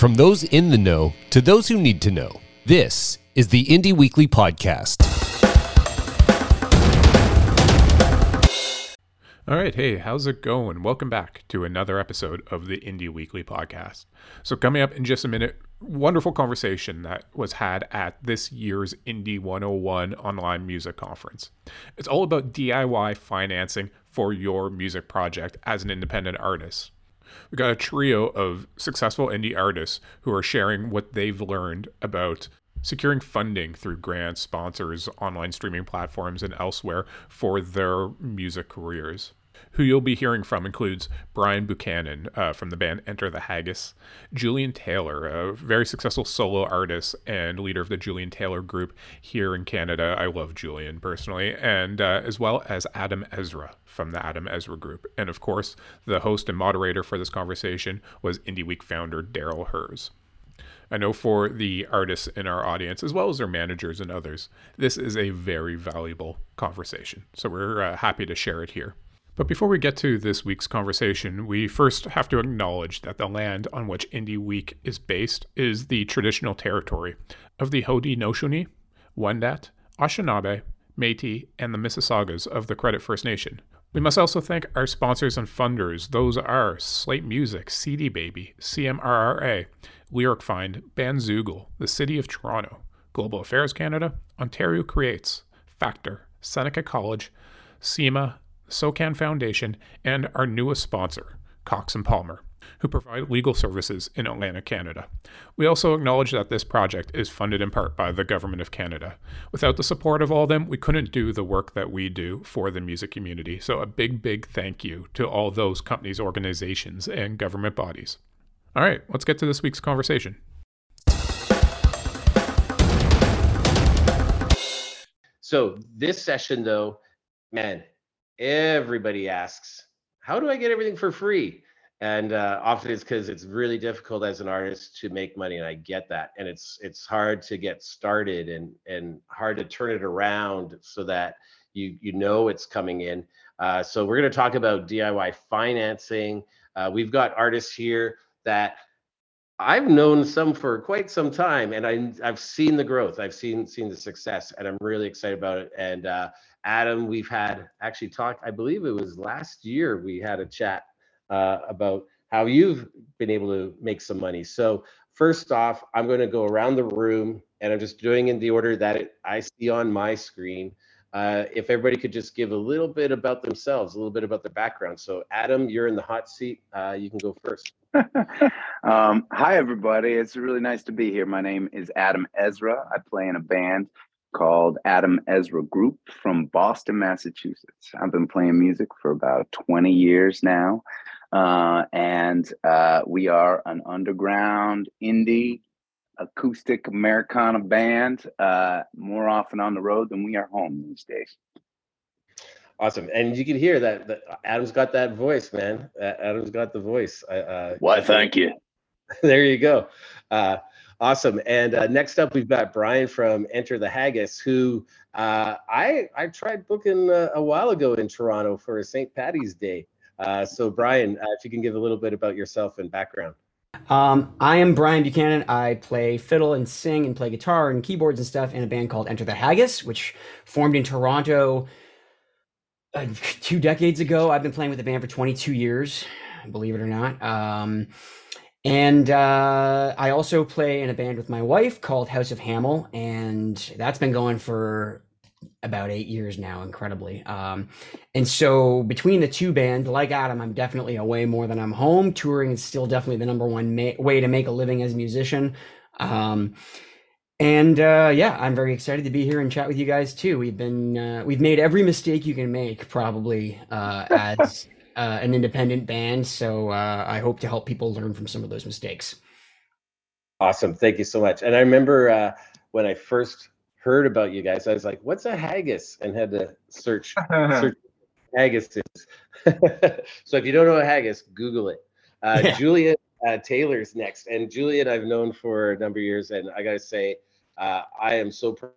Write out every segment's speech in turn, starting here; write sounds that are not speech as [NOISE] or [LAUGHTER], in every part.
From those in the know to those who need to know, this is the Indie Weekly Podcast. All right, hey, how's it going? Welcome back to another episode of the Indie Weekly podcast. So, coming up in just a minute, wonderful conversation that was had at this year's Indie 101 online music conference. It's all about DIY financing for your music project as an independent artist. We got a trio of successful indie artists who are sharing what they've learned about securing funding through grants, sponsors, online streaming platforms, and elsewhere for their music careers. Who you'll be hearing from includes Brian Buchanan uh, from the band Enter the Haggis, Julian Taylor, a very successful solo artist and leader of the Julian Taylor group here in Canada. I love Julian personally, and uh, as well as Adam Ezra from the Adam Ezra group. And of course, the host and moderator for this conversation was Indie Week founder Darryl Hurs. I know for the artists in our audience, as well as their managers and others, this is a very valuable conversation. So we're uh, happy to share it here. But before we get to this week's conversation, we first have to acknowledge that the land on which Indie Week is based is the traditional territory of the Haudenosaunee, Wendat, Anishinaabe, Métis, and the Mississaugas of the Credit First Nation. We must also thank our sponsors and funders. Those are Slaight Music, CD Baby, CMRRA, LyricFind, Bandzoogle, the City of Toronto, Global Affairs Canada, Ontario Creates, Factor, Seneca College, CIMA, SOCAN Foundation, and our newest sponsor, Cox and Palmer, who provide legal services in Atlantic, Canada. We also acknowledge that this project is funded in part by the Government of Canada. Without the support of all them, we couldn't do the work that we do for the music community. So, a big, big thank you to all those companies, organizations, and government bodies. All right, let's get to this week's conversation. So, this session, though, man, everybody asks, how do I get everything for free? And uh, often it's because it's really difficult as an artist to make money, and I get that. And it's it's hard to get started and and hard to turn it around so that you you know it's coming in. Uh, so we're going to talk about DIY financing. Uh, we've got artists here that I've known some for quite some time, and I, I've seen the growth. I've seen seen the success, and I'm really excited about it. And uh, Adam, we've had actually talked. I believe it was last year we had a chat uh, about how you've been able to make some money. So first off, I'm going to go around the room, and I'm just doing in the order that it, I see on my screen. Uh, if everybody could just give a little bit about themselves, a little bit about their background. So, Adam, you're in the hot seat. Uh, you can go first. [LAUGHS] um, hi, everybody. It's really nice to be here. My name is Adam Ezra. I play in a band called Adam Ezra Group from Boston, Massachusetts. I've been playing music for about 20 years now. Uh, and uh, we are an underground indie acoustic Americana band, uh, more often on the road than we are home these days. Awesome, and you can hear that, that Adam's got that voice, man. Adam's got the voice. Uh, Why? Thank you. [LAUGHS] there you go. Awesome. And uh, next up, we've got Brian from Enter the Haggis, who uh, I I tried booking a, a, while ago in Toronto for St. Patty's Day. Uh, so, Brian, uh, if you can give a little bit about yourself and background. Um, I am Brian Buchanan. I play fiddle and sing and play guitar and keyboards and stuff in a band called Enter the Haggis, which formed in Toronto uh, two decades ago. I've been playing with the band for 22 years, believe it or not. Um, and uh, I also play in a band with my wife called House of Hamill, and that's been going for about eight years now, incredibly. Um, and so between the two bands, like Adam, I'm definitely away more than I'm home. Touring is still definitely the number one ma- way to make a living as a musician. Um, and uh, yeah, I'm very excited to be here and chat with you guys too. We've been uh, we've made every mistake you can make probably uh, as uh, an independent band. So uh, I hope to help people learn from some of those mistakes. Awesome, thank you so much. And I remember uh, when I first heard about you guys, I was like, "What's a haggis?" and had to search [LAUGHS] search haggis is. [LAUGHS] so if you don't know a haggis, Google it. Yeah. Julian Taylor's next, and Julian I've known for a number of years, and I gotta say uh, I am so proud of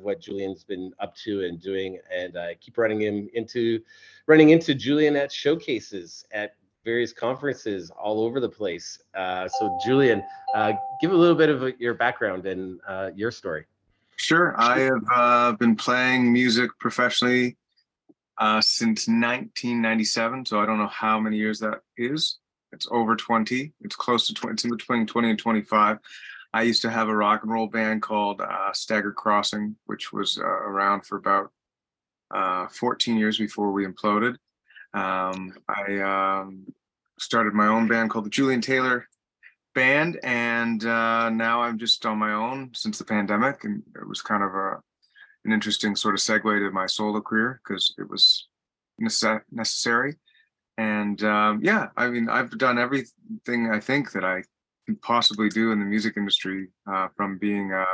what Julian's been up to and doing, and I keep running him into running into Julian at showcases at various conferences all over the place. Uh, so, Julian, uh, give a little bit of your background and uh, your story. Sure. I have uh, been playing music professionally uh, since 1997. So I don't know how many years that is. It's over 20. It's close to 20. It's in between 20 and 25. I used to have a rock and roll band called uh, Staggered Crossing, which was uh, around for about uh, 14 years before we imploded. Um, I um, started my own band called the Julian Taylor Band, and uh, now I'm just on my own since the pandemic, and it was kind of a an interesting sort of segue to my solo career because it was nece- necessary. And um, yeah, I mean, I've done everything I think that I possibly do in the music industry, uh, from being a,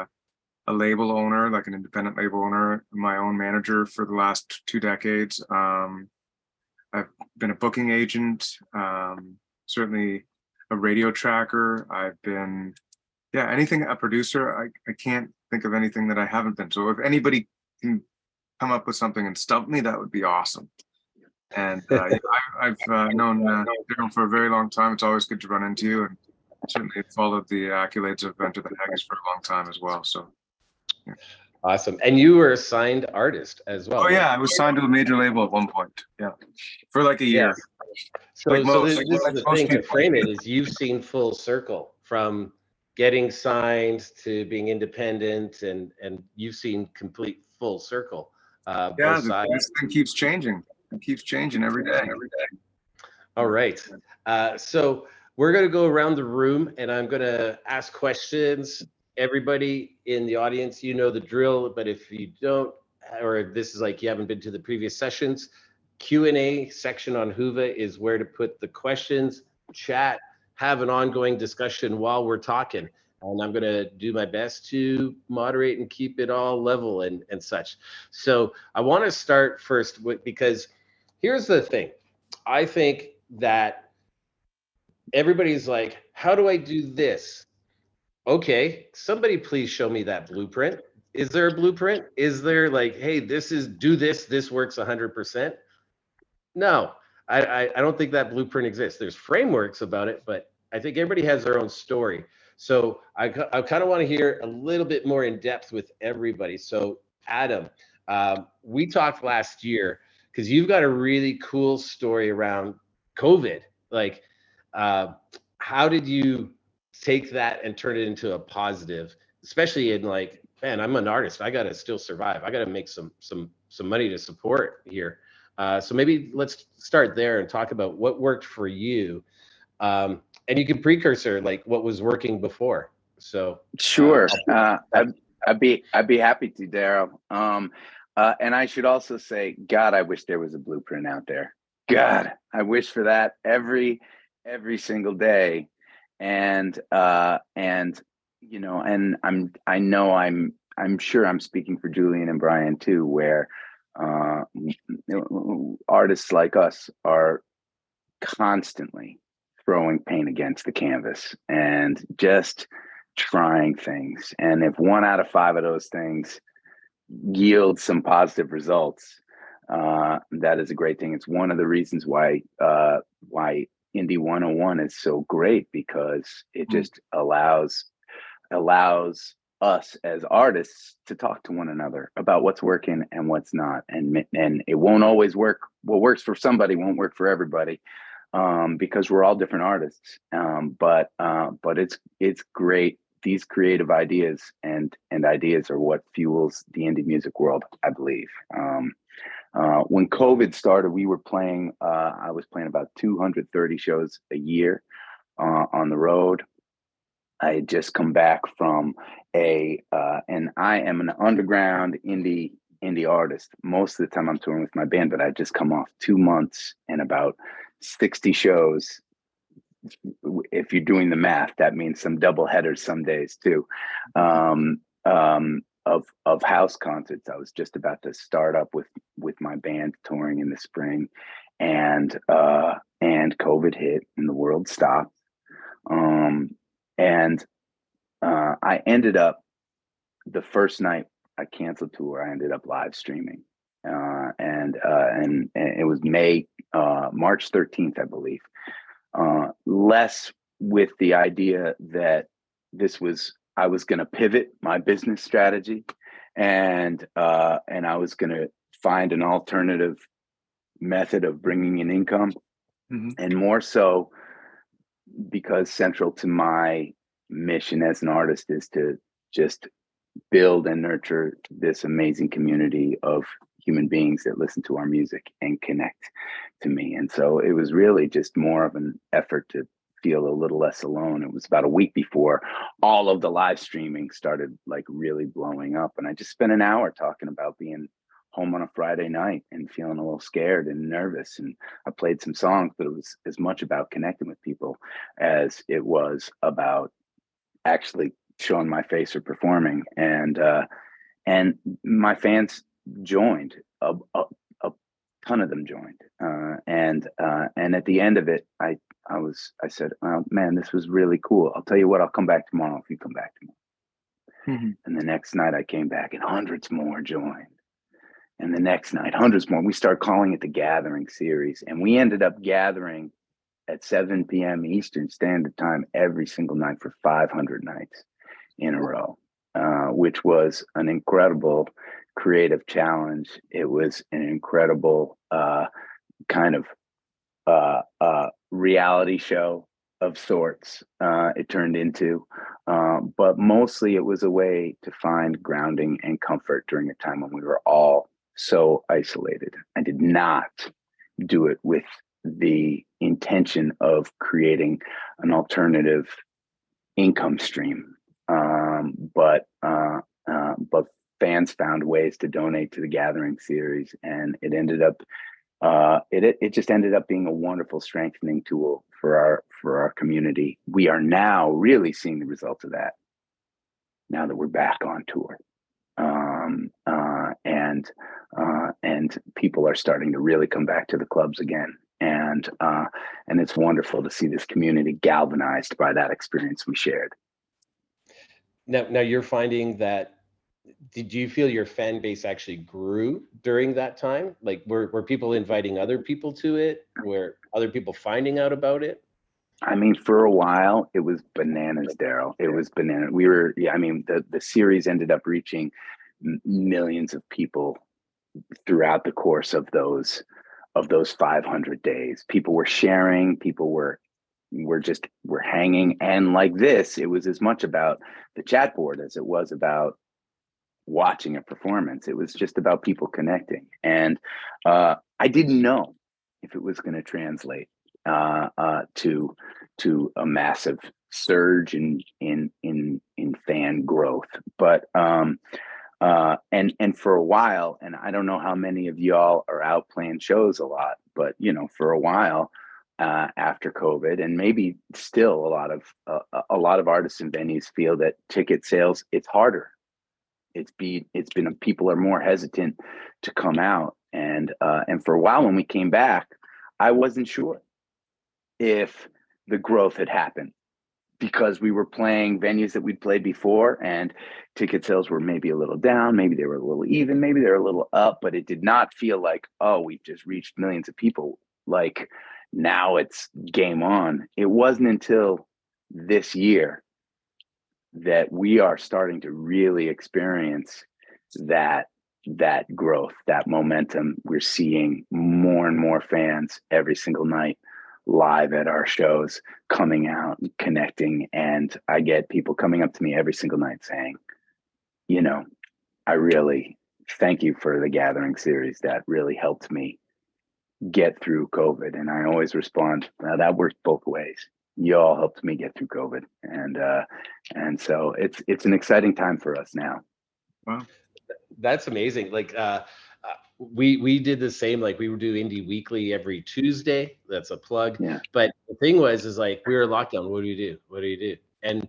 a, label owner, like an independent label owner, my own manager for the last two decades. Um, I've been a booking agent, um, certainly a radio tracker. I've been, yeah, anything a producer. I, I can't think of anything that I haven't been. So if anybody can come up with something and stump me, that would be awesome. And uh, yeah, I, have uh, known uh, for a very long time. It's always good to run into you, and certainly followed the accolades of Enter the Haggis for a long time as well. So. Yeah. Awesome. And you were a signed artist as well. Oh yeah, I was signed to a major label at one point. Yeah, for like a year. Yes. So, like so most, this, this like is the thing to frame it is you've seen full circle from getting signed to being independent, and and you've seen complete full circle. Uh, yeah, this thing keeps changing. It keeps changing every day. Every day. All right. Uh, so we're going to go around the room, and I'm going to ask questions everybody in the audience, you know the drill, but if you don't, or if this is like you haven't been to the previous sessions, Q&A section on Whova is where to put the questions, chat, have an ongoing discussion while we're talking. And I'm going to do my best to moderate and keep it all level and, and such. So I want to start first with, because here's the thing. I think that everybody's like, how do I do this? okay, somebody please show me that blueprint. Is there a blueprint? Is there like, hey, this is do this, this works 100%? No, I, I, I don't think that blueprint exists. There's frameworks about it, but I think everybody has their own story. So I, I kind of want to hear a little bit more in depth with everybody. So, Adam, um, we talked last year because you've got a really cool story around COVID. Like, uh, how did you take that and turn it into a positive, especially in like, man, I'm an artist. I got to still survive. I got to make some some some money to support here. Uh, so maybe let's start there and talk about what worked for you. Um, and you can precursor like what was working before. So sure, uh, uh, I'd, I'd, be I'd be happy to, Darryl. Um, uh, and I should also say, God, I wish there was a blueprint out there. God, I wish for that every every single day. And uh and you know and i'm i know i'm i'm sure i'm speaking for julian and brian too where uh artists like us are constantly throwing paint against the canvas and just trying things. And if one out of five of those things yields some positive results uh, that is a great thing. It's one of the reasons why uh, why Indie 101 is so great because it mm. just allows allows us as artists to talk to one another about what's working and what's not. And and it won't always work what works for somebody won't work for everybody um, because we're all different artists. Um, but uh, but it's it's great. These creative ideas and and ideas are what fuels the indie music world i believe. Um, uh, when COVID started, we were playing, uh, I was playing about 230 shows a year uh, on the road. I had just come back from a, uh, and I am an underground indie indie artist. Most of the time I'm touring with my band, but I just come off two months and about 60 shows. If you're doing the math, that means some double headers some days too. Um, um, of of house concerts. I was just about to start up with with my band touring in the spring, and uh, and COVID hit and the world stopped. Um, and uh, I ended up the first night I canceled tour. I ended up live streaming, uh, and uh, and, and it was May uh, March thirteenth, I believe. uh, less with the idea that this was I was going to pivot my business strategy, and uh, and I was going to find an alternative method of bringing in income, Mhm. and more so because central to my mission as an artist is to just build and nurture this amazing community of human beings that listen to our music and connect to me. And so it was really just more of an effort to feel a little less alone. It was about a week before all of the live streaming started like really blowing up. And I just spent an hour talking about being home on a Friday night and feeling a little scared and nervous. And I played some songs, but it was as much about connecting with people as it was about actually showing my face or performing. And uh and my fans joined a, a ton of them joined uh, and uh, and at the end of it i i was i said oh, man this was really cool. I'll tell you what i'll come back tomorrow if you come back tomorrow. Mhm. and the next night i came back and hundreds more joined. And the next night hundreds more. We started calling it the gathering series and we ended up gathering at 7 p.m eastern standard time every single night for 500 nights in a row uh, which was an incredible creative challenge. It was an incredible uh, kind of uh, uh, reality show of sorts. Uh, it turned into, but mostly it was a way to find grounding and comfort during a time when we were all so isolated. I did not do it with the intention of creating an alternative income stream um, but uh, uh, but fans found ways to donate to the Gathering series, and it ended up uh, it it just ended up being a wonderful strengthening tool for our for our community. We are now really seeing the results of that. Now that we're back on tour, um, uh, and uh, and people are starting to really come back to the clubs again, and uh, and it's wonderful to see this community galvanized by that experience we shared. Now, now you're finding that. Did you feel your fan base actually grew during that time? Like, were were people inviting other people to it? Were other people finding out about it? I mean, for a while, it was bananas, Darryl. It was banana. We were, yeah. I mean, the the series ended up reaching millions of people throughout the course of those of those 500 days. People were sharing. People were were just we're hanging, and like this, it was as much about the chat board as it was about watching a performance. It was just about people connecting, and uh, I didn't know if it was going to translate uh, uh, to to a massive surge in in in in fan growth. But um, uh, and and for a while, and I don't know how many of y'all are out playing shows a lot, but you know, for a while uh, after COVID, and maybe still a lot of uh, a lot of artists and venues feel that ticket sales it's harder. It's be it's been people are more hesitant to come out, and uh, and for a while when we came back, I wasn't sure if the growth had happened because we were playing venues that we'd played before and ticket sales were maybe a little down maybe they were a little even maybe they were a little up but it did not feel like oh we've just reached millions of people like now it's game on. It wasn't until this year that we are starting to really experience that that growth that momentum. We're seeing more and more fans every single night live at our shows coming out and connecting and i get people coming up to me every single night saying you know i really thank you for the gathering series that really helped me get through covid and i always respond now that worked both ways you all helped me get through covid and uh and so it's it's an exciting time for us now Wow. That's amazing. Like, uh, uh, we we did the same. Like, we would do Indie Weekly every Tuesday. That's a plug. Yeah. But the thing was, is like we were locked down. What do you do? What do you do? And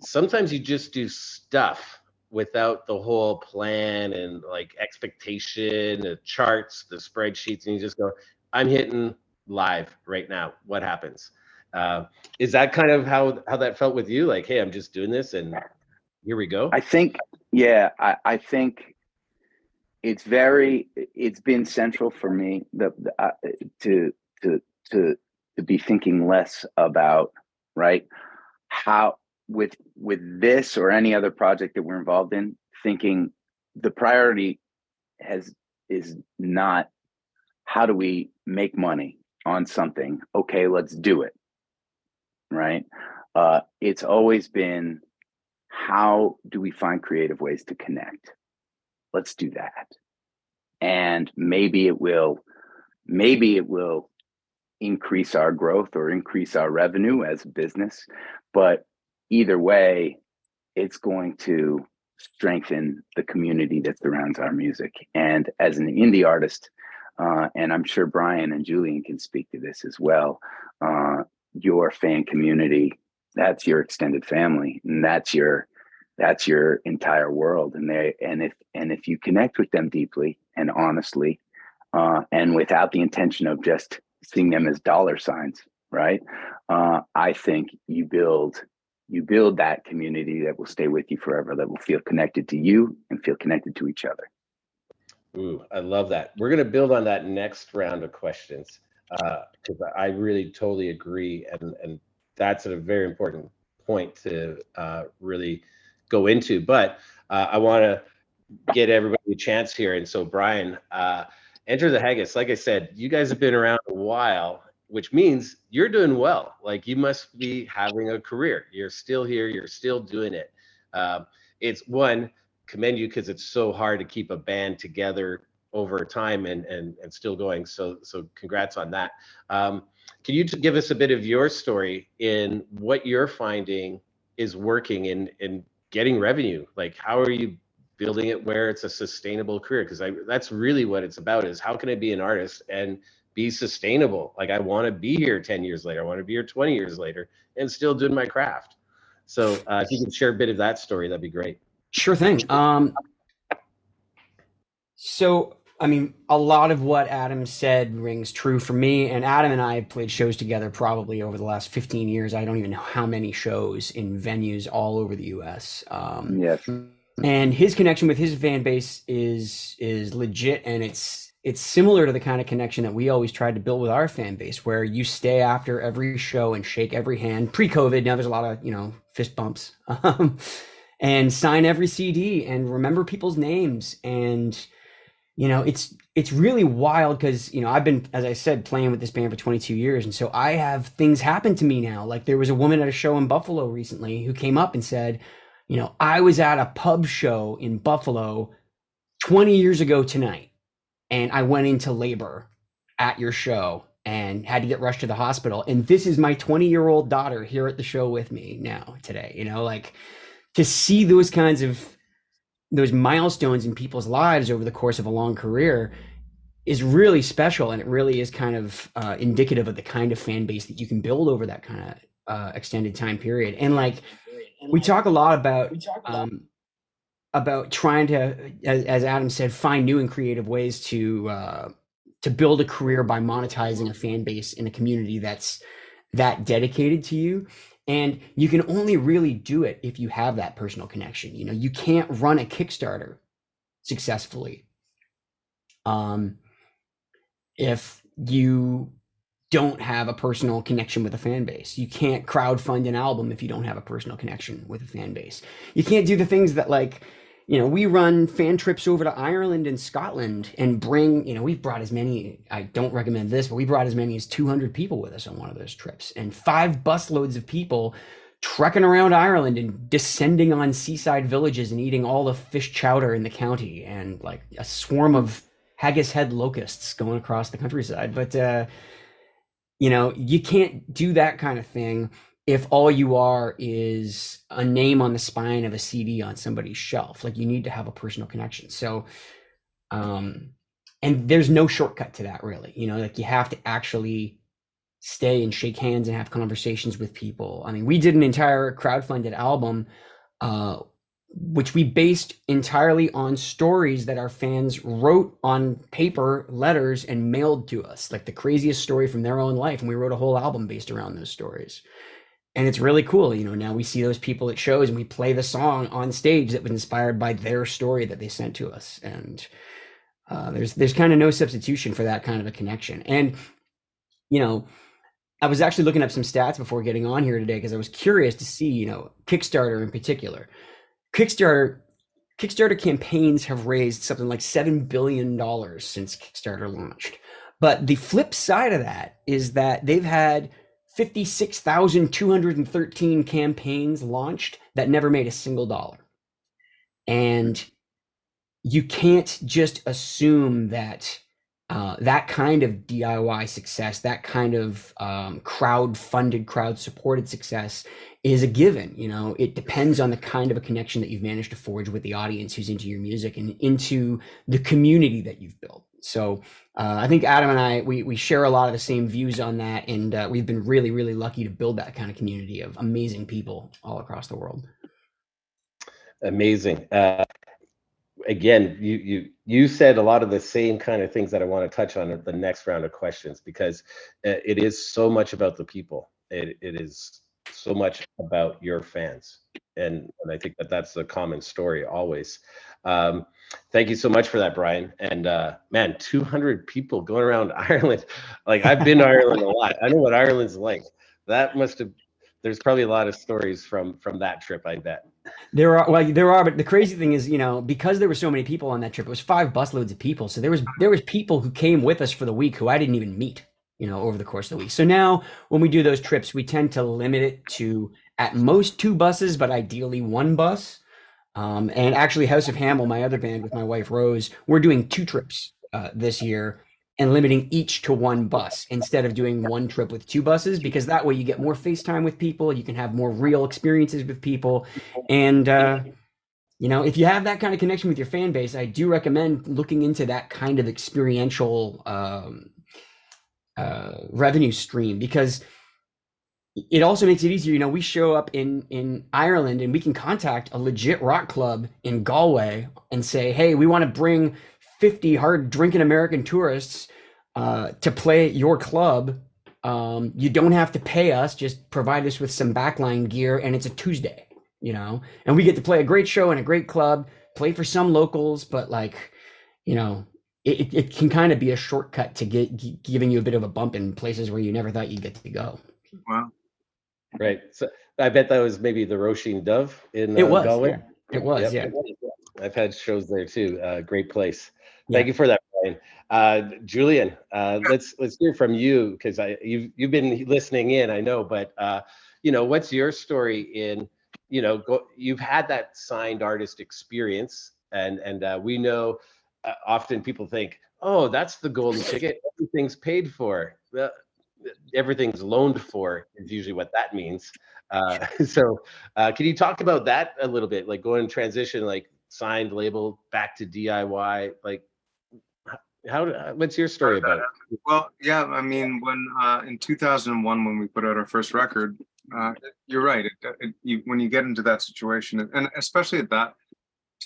sometimes you just do stuff without the whole plan and like expectation, the charts, the spreadsheets, and you just go, "I'm hitting live right now. What happens?" Uh, is that kind of how how that felt with you? Like, hey, I'm just doing this, and here we go. I think, yeah, I, I think it's very, it's been central for me the, the uh, to to to to be thinking less about right how with with this or any other project that we're involved in thinking the priority has is not how do we make money on something? Okay let's do it. Right? Uh, it's always been how do we find creative ways to connect? Let's do that. And maybe it will maybe it will increase our growth or increase our revenue as a business but either way it's going to strengthen the community that surrounds our music. And as an indie artist uh, and i'm sure brian and julian can speak to this as well uh, your fan community that's your extended family and that's your that's your entire world. And they and if and if you connect with them deeply and honestly uh, and without the intention of just seeing them as dollar signs right uh, i think you build you build that community that will stay with you forever that will feel connected to you and feel connected to each other Ooh, I love that. We're going to build on that next round of questions because uh, I really totally agree, and and that's a very important point to uh, really go into. But uh, I want to get everybody a chance here, and so Brian, uh, enter the haggis. Like I said, you guys have been around a while, which means you're doing well. Like you must be having a career. You're still here. You're still doing it. Um, it's one commend you because it's so hard to keep a band together over time and and and still going. So so congrats on that. Um, can you give us a bit of your story in what you're finding is working in in getting revenue? Like how are you building it where it's a sustainable career? Because I that's really what it's about is how can I be an artist and be sustainable? Like I want to be here 10 years later, I want to be here 20 years later and still doing my craft. So uh, if you can share a bit of that story, that'd be great. Sure thing. Um, so, I mean, a lot of what Adam said rings true for me. And Adam and I have played shows together probably over the last 15 years. I don't even know how many shows in venues all over the US. Um, yes and his connection with his fan base is is legit and it's it's similar to the kind of connection that we always tried to build with our fan base where you stay after every show and shake every hand pre-covid now there's a lot of you know fist bumps [LAUGHS] um, and sign every CD and remember people's names. And, you know, it's, it's really wild because, you know, I've been, as I said, playing with this band for 22 years. And so I have things happen to me now. Like there was a woman at a show in Buffalo recently who came up and said, you know, I was at a pub show in Buffalo 20 years ago tonight and I went into labor at your show and had to get rushed to the hospital. And this is my 20 year old daughter here at the show with me now today. You know, like to see those kinds of those milestones in people's lives over the course of a long career is really special and it really is kind of uh, indicative of the kind of fan base that you can build over that kind of uh, extended time period and like we talk a lot about um, about trying to as, as, adam said find new and creative ways to uh, to build a career by monetizing a fan base in a community that's that dedicated to you and you can only really do it if you have that personal connection. You know, you can't run a Kickstarter successfully um, if you don't have a personal connection with a fan base. You can't crowd fund an album if you don't have a personal connection with a fan base. You can't do the things that like you know, we run fan trips over to Ireland and Scotland and bring, you know, we've brought as many, I don't recommend this, but we brought as many as 200 people with us on one of those trips and five busloads of people trekking around Ireland and descending on seaside villages and eating all the fish chowder in the county and like a swarm of haggis head locusts going across the countryside. But, uh, you know, you can't do that kind of thing if all you are is a name on the spine of a CD on somebody's shelf. Like you need to have a personal connection. So, um, and there's no shortcut to that really. You know, like you have to actually stay and shake hands and have conversations with people. I mean, we did an entire crowdfunded album, uh, which we based entirely on stories that our fans wrote on paper letters and mailed to us, like the craziest story from their own life. And we wrote a whole album based around those stories and it's really cool you know now we see those people at shows and we play the song on stage that was inspired by their story that they sent to us and uh, there's there's kind of no substitution for that kind of a connection and you know I was actually looking up some stats before getting on here today because I was curious to see, you know, Kickstarter in particular. Kickstarter Kickstarter campaigns have raised something like $7 billion since Kickstarter launched. But the flip side of that is that they've had 56,213 campaigns launched that never made a single dollar. And you can't just assume that uh, that kind of DIY success, that kind of um, crowd funded, crowd supported success is a given. You know, it depends on the kind of a connection that you've managed to forge with the audience who's into your music and into the community that you've built. So uh, I think Adam and I we we share a lot of the same views on that, and uh, we've been really really lucky to build that kind of community of amazing people all across the world. Amazing. Uh, again, you you you said a lot of the same kind of things that I want to touch on the next round of questions because uh, it is so much about the people. It it is so much about your fans and, and i think that that's a common story always. Um, thank you so much for that brian and uh, man 200 people going around [LAUGHS] ireland like i've been to ireland a lot. I know what ireland's like. That must have there's probably a lot of stories from from that trip i bet. There are well there are but the crazy thing is you know because there were so many people on that trip it was five busloads of people. So there was there was people who came with us for the week who i didn't even meet you know, over the course of the week. So now when we do those trips, we tend to limit it to at most two buses, but ideally one bus. Um, and actually, House of Hamill, my other band with my wife Rose, we're doing two trips uh, this year and limiting each to one bus instead of doing one trip with two buses because that way you get more FaceTime with people, you can have more real experiences with people, and uh, you know if you have that kind of connection with your fan base, I do recommend looking into that kind of experiential um, uh, revenue stream because it also makes it easier. You know, we show up in in Ireland and we can contact a legit rock club in Galway and say, "Hey, we want to bring 50 hard drinking American tourists uh, to play at your club. Um, you don't have to pay us; just provide us with some backline gear, and it's a Tuesday, you know, and we get to play a great show in a great club, play for some locals, but like, you know, it, it can kind of be a shortcut to get giving you a bit of a bump in places where you never thought you'd get to go. Wow. Right. So I bet that was maybe the Róisín Dubh in it uh, was, Galway. Yeah. It was, Yep. yeah. I've had shows there too. Uh, great place. Yeah. Thank you for that, Brian. Uh, Julian, uh, let's let's hear from you because I you've you've been listening in, I know, but uh, you know, what's your story in you know go, you've had that signed artist experience, and and uh, we know often people think, oh, that's the golden ticket. Everything's paid for. Well, everything's loaned for is usually what that means. Uh, [LAUGHS] so, uh, can you talk about that a little bit? Like going transition, like signed label back to DIY. Like, how? What's your story about it? Well, yeah, I mean, when uh, in 2001, when we put out our first record, uh, you're right. It, it, you, when you get into that situation, and especially at that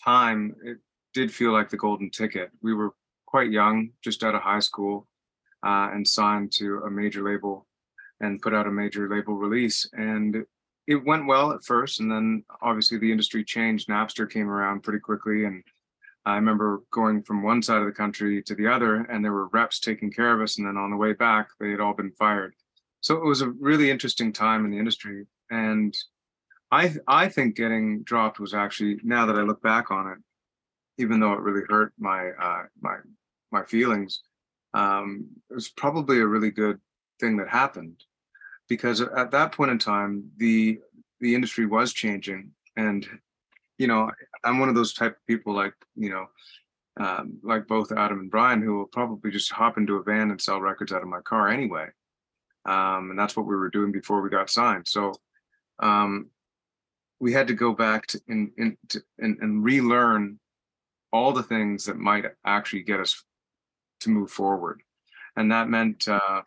time, it did feel like the golden ticket. We were quite young, just out of high school, uh, and signed to a major label and put out a major label release. And it went well at first, and then obviously the industry changed. Napster came around pretty quickly, and I remember going from one side of the country to the other, and there were reps taking care of us. And then on the way back, they had all been fired. So it was a really interesting time in the industry. And I I think getting dropped was actually now that I look back on it, even though it really hurt my uh, my my feelings, um, it was probably a really good thing that happened. Because at that point in time the the industry was changing and you know i'm one of those type of people like you know um, like both adam and brian who will probably just hop into a van and sell records out of my car anyway. Um, and that's what we were doing before we got signed. So um, we had to go back to, in, to, and, and relearn all the things that might actually get us to move forward and that meant uh,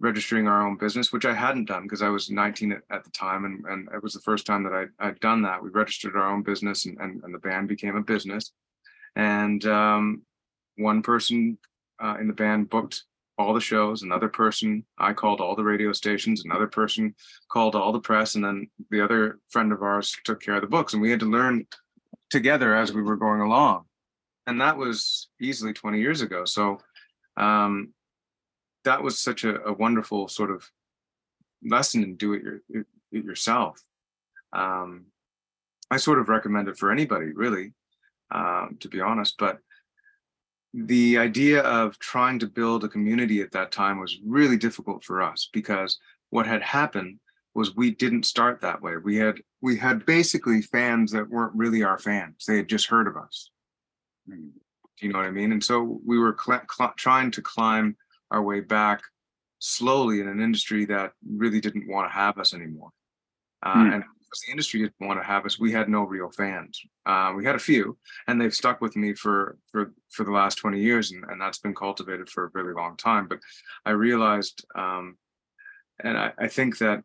registering our own business, which I hadn't done because I was 19 at, at, the time, and, and it was the first time that I, I'd done that. We registered our own business, and, and, and the band became a business. And um, one person uh, in the band booked all the shows. Another person, I called all the radio stations. Another person called all the press, and then the other friend of ours took care of the books. And we had to learn together as we were going along. And that was easily 20 years ago. So um, that was such a, a wonderful sort of lesson and do it, your, it yourself. Um, I sort of recommend it for anybody, really, um, to be honest. But the idea of trying to build a community at that time was really difficult for us because what had happened was we didn't start that way. We had we had basically fans that weren't really our fans. They had just heard of us. Do you know what I mean? And so we were cl- cl- trying to climb our way back slowly in an industry that really didn't want to have us anymore. Uh, mm. And because the industry didn't want to have us, we had no real fans. Uh, we had a few, and they've stuck with me for for for the last 20 years, and, and that's been cultivated for a really long time. But I realized, um, and I, I think that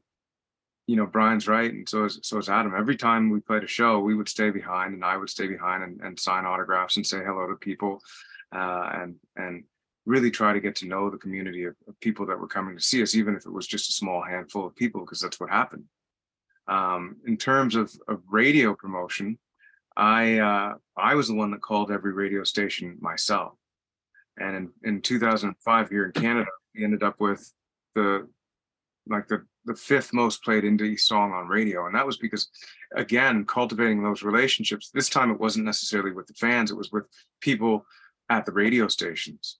you know Brian's right, and so is so is Adam. Every time we played a show, we would stay behind, and I would stay behind and, and sign autographs and say hello to people, uh, and and really try to get to know the community of, of, people that were coming to see us, even if it was just a small handful of people, because that's what happened. Um, in terms of, of radio promotion, I uh, I was the one that called every radio station myself, and in, in 2005 here in Canada, we ended up with the like the the fifth most played indie song on radio, and that was because again cultivating those relationships. This time it wasn't necessarily with the fans; it was with people at the radio stations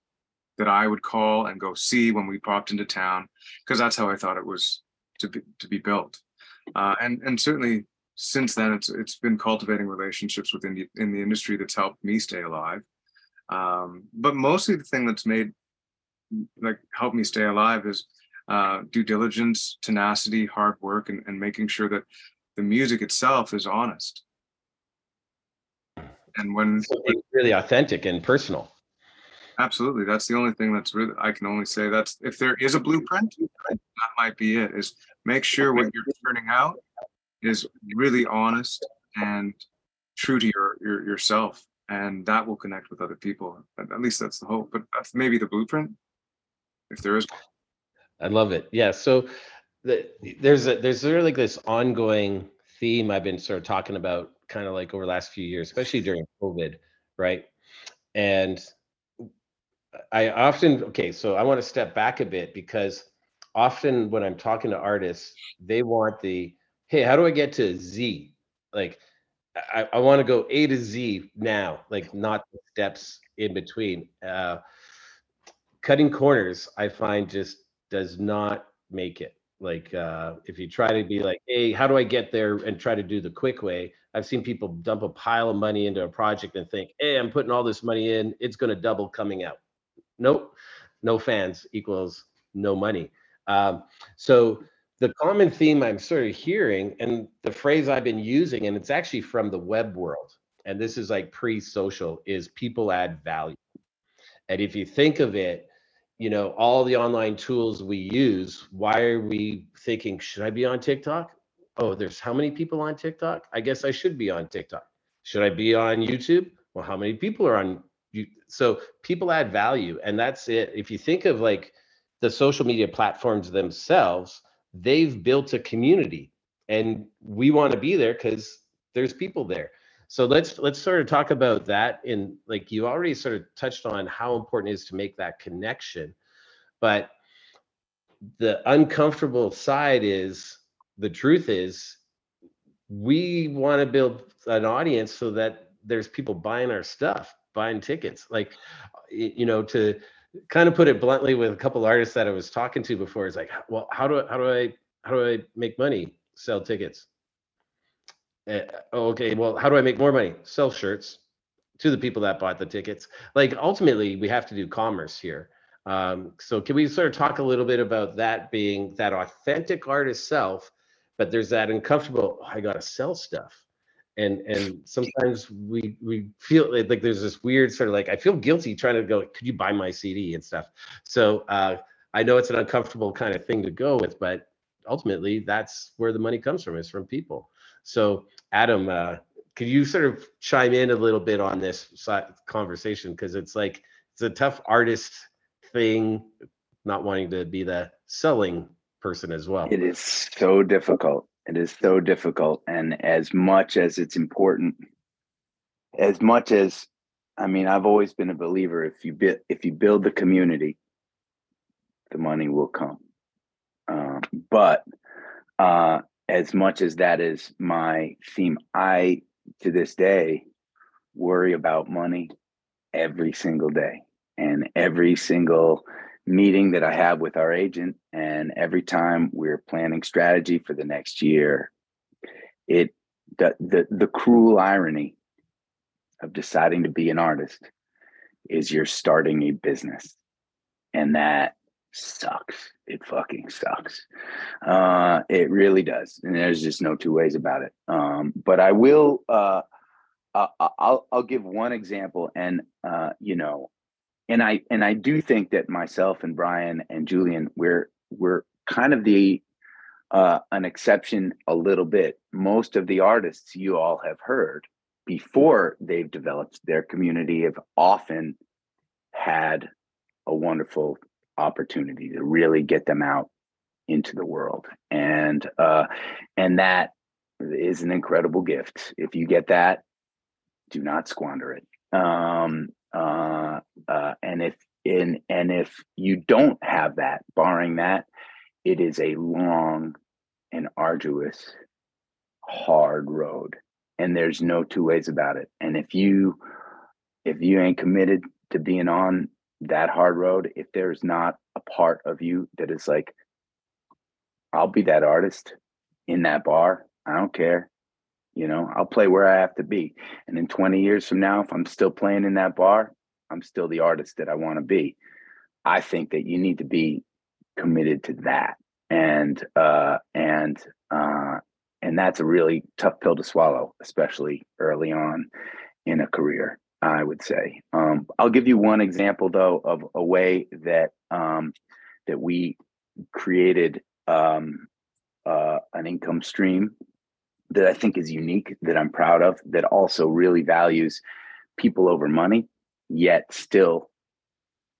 that I would call and go see when we popped into town, because that's how I thought it was to be to be built. Uh, and and certainly since then, it's it's been cultivating relationships within the in the industry that's helped me stay alive. Um, but mostly the thing that's made like helped me stay alive is uh, due diligence, tenacity, hard work, and, and making sure that the music itself is honest. And when so really authentic and personal. Absolutely. That's the only thing that's really, I can only say that's if there is a blueprint, that might be it is make sure what you're turning out is really honest and true to your, your yourself. And that will connect with other people. At least that's the hope, but that's maybe the blueprint if there is. I love it. Yeah. So the, there's a, there's really like this ongoing theme I've been sort of talking about kind of like over the last few years, especially during COVID. Right. And I often okay, so I want to step back a bit because often when I'm talking to artists, they want the hey, how do I get to Z? Like I, I want to go A to Z now, like not the steps in between. Uh, cutting corners, I find just does not make it. Like uh, if you try to be like, hey, how do I get there and try to do the quick way? I've seen people dump a pile of money into a project and think, hey, I'm putting all this money in, it's going to double coming out nope, no fans equals no money. Um, so the common theme I'm sort of hearing, and the phrase I've been using, and it's actually from the web world, and this is like pre-social, is people add value. And if you think of it, you know, all the online tools we use, why are we thinking, should I be on TikTok? Oh, there's how many people on TikTok? I guess I should be on TikTok. Should I be on YouTube? Well, how many people are on you so people add value and that's it if you think of like the social media platforms themselves they've built a community and we want to be there because there's people there so let's let's sort of talk about that in like you already sort of touched on how important it is to make that connection but the uncomfortable side is the truth is we want to build an audience so that there's people buying our stuff buying tickets. Like, you know, to kind of put it bluntly with a couple artists that I was talking to before, is like, well, how do how do I how do I make money? Sell tickets. Uh, okay, well, how do I make more money? Sell shirts to the people that bought the tickets. Like ultimately, we have to do commerce here. Um, so can we sort of talk a little bit about that being that authentic artist self, but there's that uncomfortable, oh, I gotta sell stuff and and sometimes we we feel like there's this weird sort of like I feel guilty trying to go could you buy my CD and stuff so uh, I know it's an uncomfortable kind of thing to go with but ultimately that's where the money comes from is from people so Adam uh, could you sort of chime in a little bit on this conversation because it's like it's a tough artist thing not wanting to be the selling person as well it is so difficult it is so difficult. And as much as it's important, as much as I mean, I've always been a believer if you build if you build the community, the money will come. Uh, but uh, as much as that is my theme, I to this day worry about money every single day. And every single meeting that I have with our agent and every time we're planning strategy for the next year, it the the, the cruel irony of deciding to be an artist is you're starting a business. And that sucks. It fucking sucks. Uh it really does and there's just no two ways about it. Um but i will uh i'll i'll give one example and uh you know and i and i do think that myself and brian and julian we're we're kind of the uh an exception a little bit. Most of the artists you all have heard before they've developed their community have often had a wonderful opportunity to really get them out into the world. And uh and that is an incredible gift. If you get that do not squander it. Um uh, uh and if in and if you don't have that barring that it is a long and arduous hard road and there's no two ways about it. And if you if you ain't committed to being on that hard road if there's not a part of you that is like i'll be that artist in that bar. I don't care. You know i'll play where i have to be. And in 20 years from now if i'm still playing in that bar i'm still the artist that i want to be. I think that you need to be committed to that. And uh and uh and that's a really tough pill to swallow especially early on in a career I would say. Um, I'll give you one example though of a way that um, that we created um, uh, an income stream that I think is unique, that I'm proud of, that also really values people over money, yet still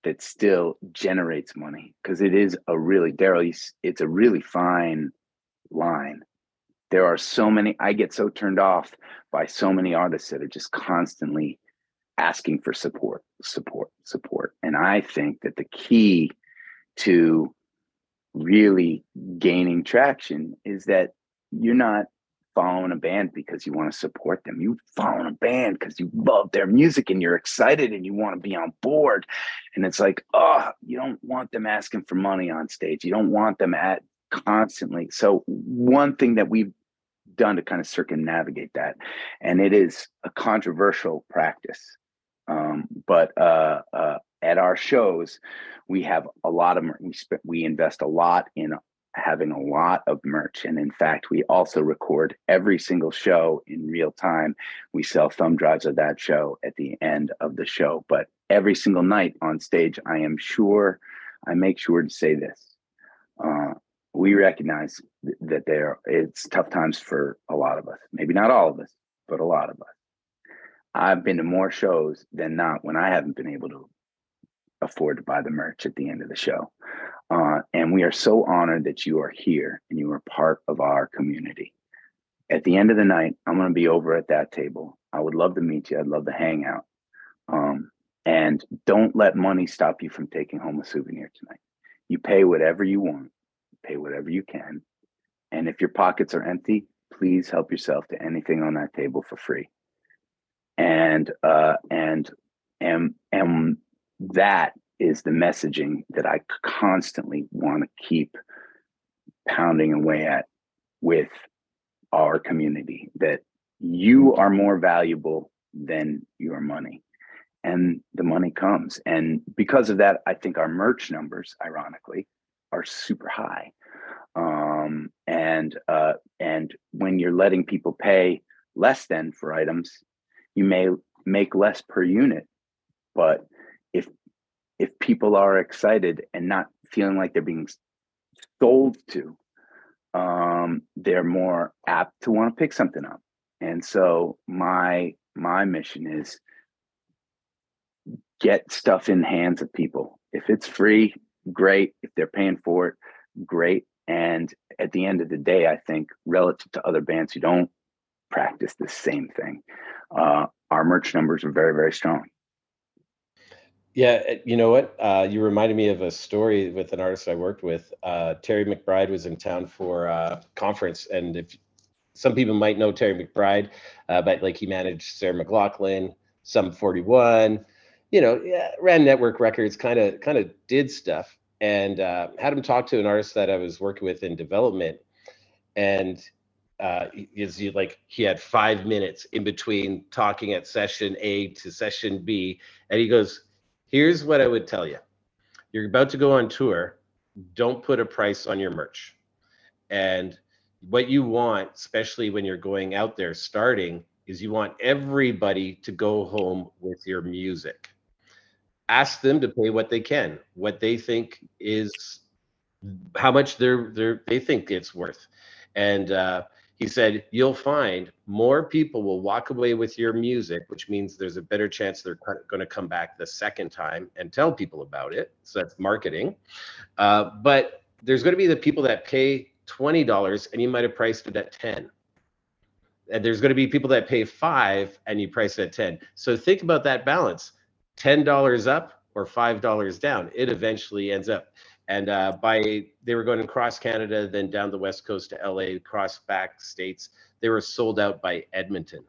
that still generates money because it is a really Darryl. It's a really fine line. There are so many. I get so turned off by so many artists that are just constantly asking for support, support, support. And I think that the key to really gaining traction is that you're not following a band because you want to support them. You following a band because you love their music and you're excited and you want to be on board. And it's like, oh, you don't want them asking for money on stage. You don't want them at constantly. So one thing that we've done to kind of circumnavigate that, and it is a controversial practice, um, but uh, uh, at our shows, we have a lot of we spend we invest a lot in having a lot of merch, and in fact, we also record every single show in real time. We sell thumb drives of that show at the end of the show, but every single night on stage, I am sure I make sure to say this. Uh, we recognize th- that there it's tough times for a lot of us. Maybe not all of us, but a lot of us. I've been to more shows than not when I haven't been able to afford to buy the merch at the end of the show. Uh, and we are so honored that you are here and you are part of our community. At the end of the night, I'm going to be over at that table. I would love to meet you. I'd love to hang out. Um, and don't let money stop you from taking home a souvenir tonight. You pay whatever you want, pay whatever you can. And if your pockets are empty, please help yourself to anything on that table for free and uh, and and and that is the messaging that I constantly want to keep pounding away at with our community that you are more valuable than your money and the money comes. And because of that i think our merch numbers ironically are super high. Um, and uh, and when you're letting people pay less than for items you may make less per unit but if if people are excited and not feeling like they're being sold to um, they're more apt to want to pick something up. And so my my mission is get stuff in hands of people. If it's free great. If they're paying for it great. And at the end of the day i think relative to other bands who don't practice the same thing uh, our merch numbers are very, very strong. Yeah, uh, you know what? Uh, you reminded me of a story with an artist I worked with. Uh, Terry McBride was in town for a conference, and if some people might know Terry McBride, uh, but like he managed Sarah McLachlan, Sum 41, you know, yeah, ran Nettwerk Records, kind of kind of did stuff, and uh, had him talk to an artist that I was working with in development, and uh, is he like he had five minutes in between talking at session A to session B, and he goes here's what I would tell you. You're about to go on tour. Don't put a price on your merch. And what you want, especially when you're going out there starting, is you want everybody to go home with your music. Ask them to pay what they can, what they think is how much they're, they're they think it's worth. And uh, he said, You'll find more people will walk away with your music, which means there's a better chance they're going to come back the second time and tell people about it. So that's marketing. Uh, but there's going to be the people that pay $20 and you might have priced it at 10 and there's going to be people that pay five and you price it at 10 so think about that balance $10 up or $5 down it eventually ends up and uh, by they were going across Canada, then down the west coast to LA, across back states. They were sold out by Edmonton,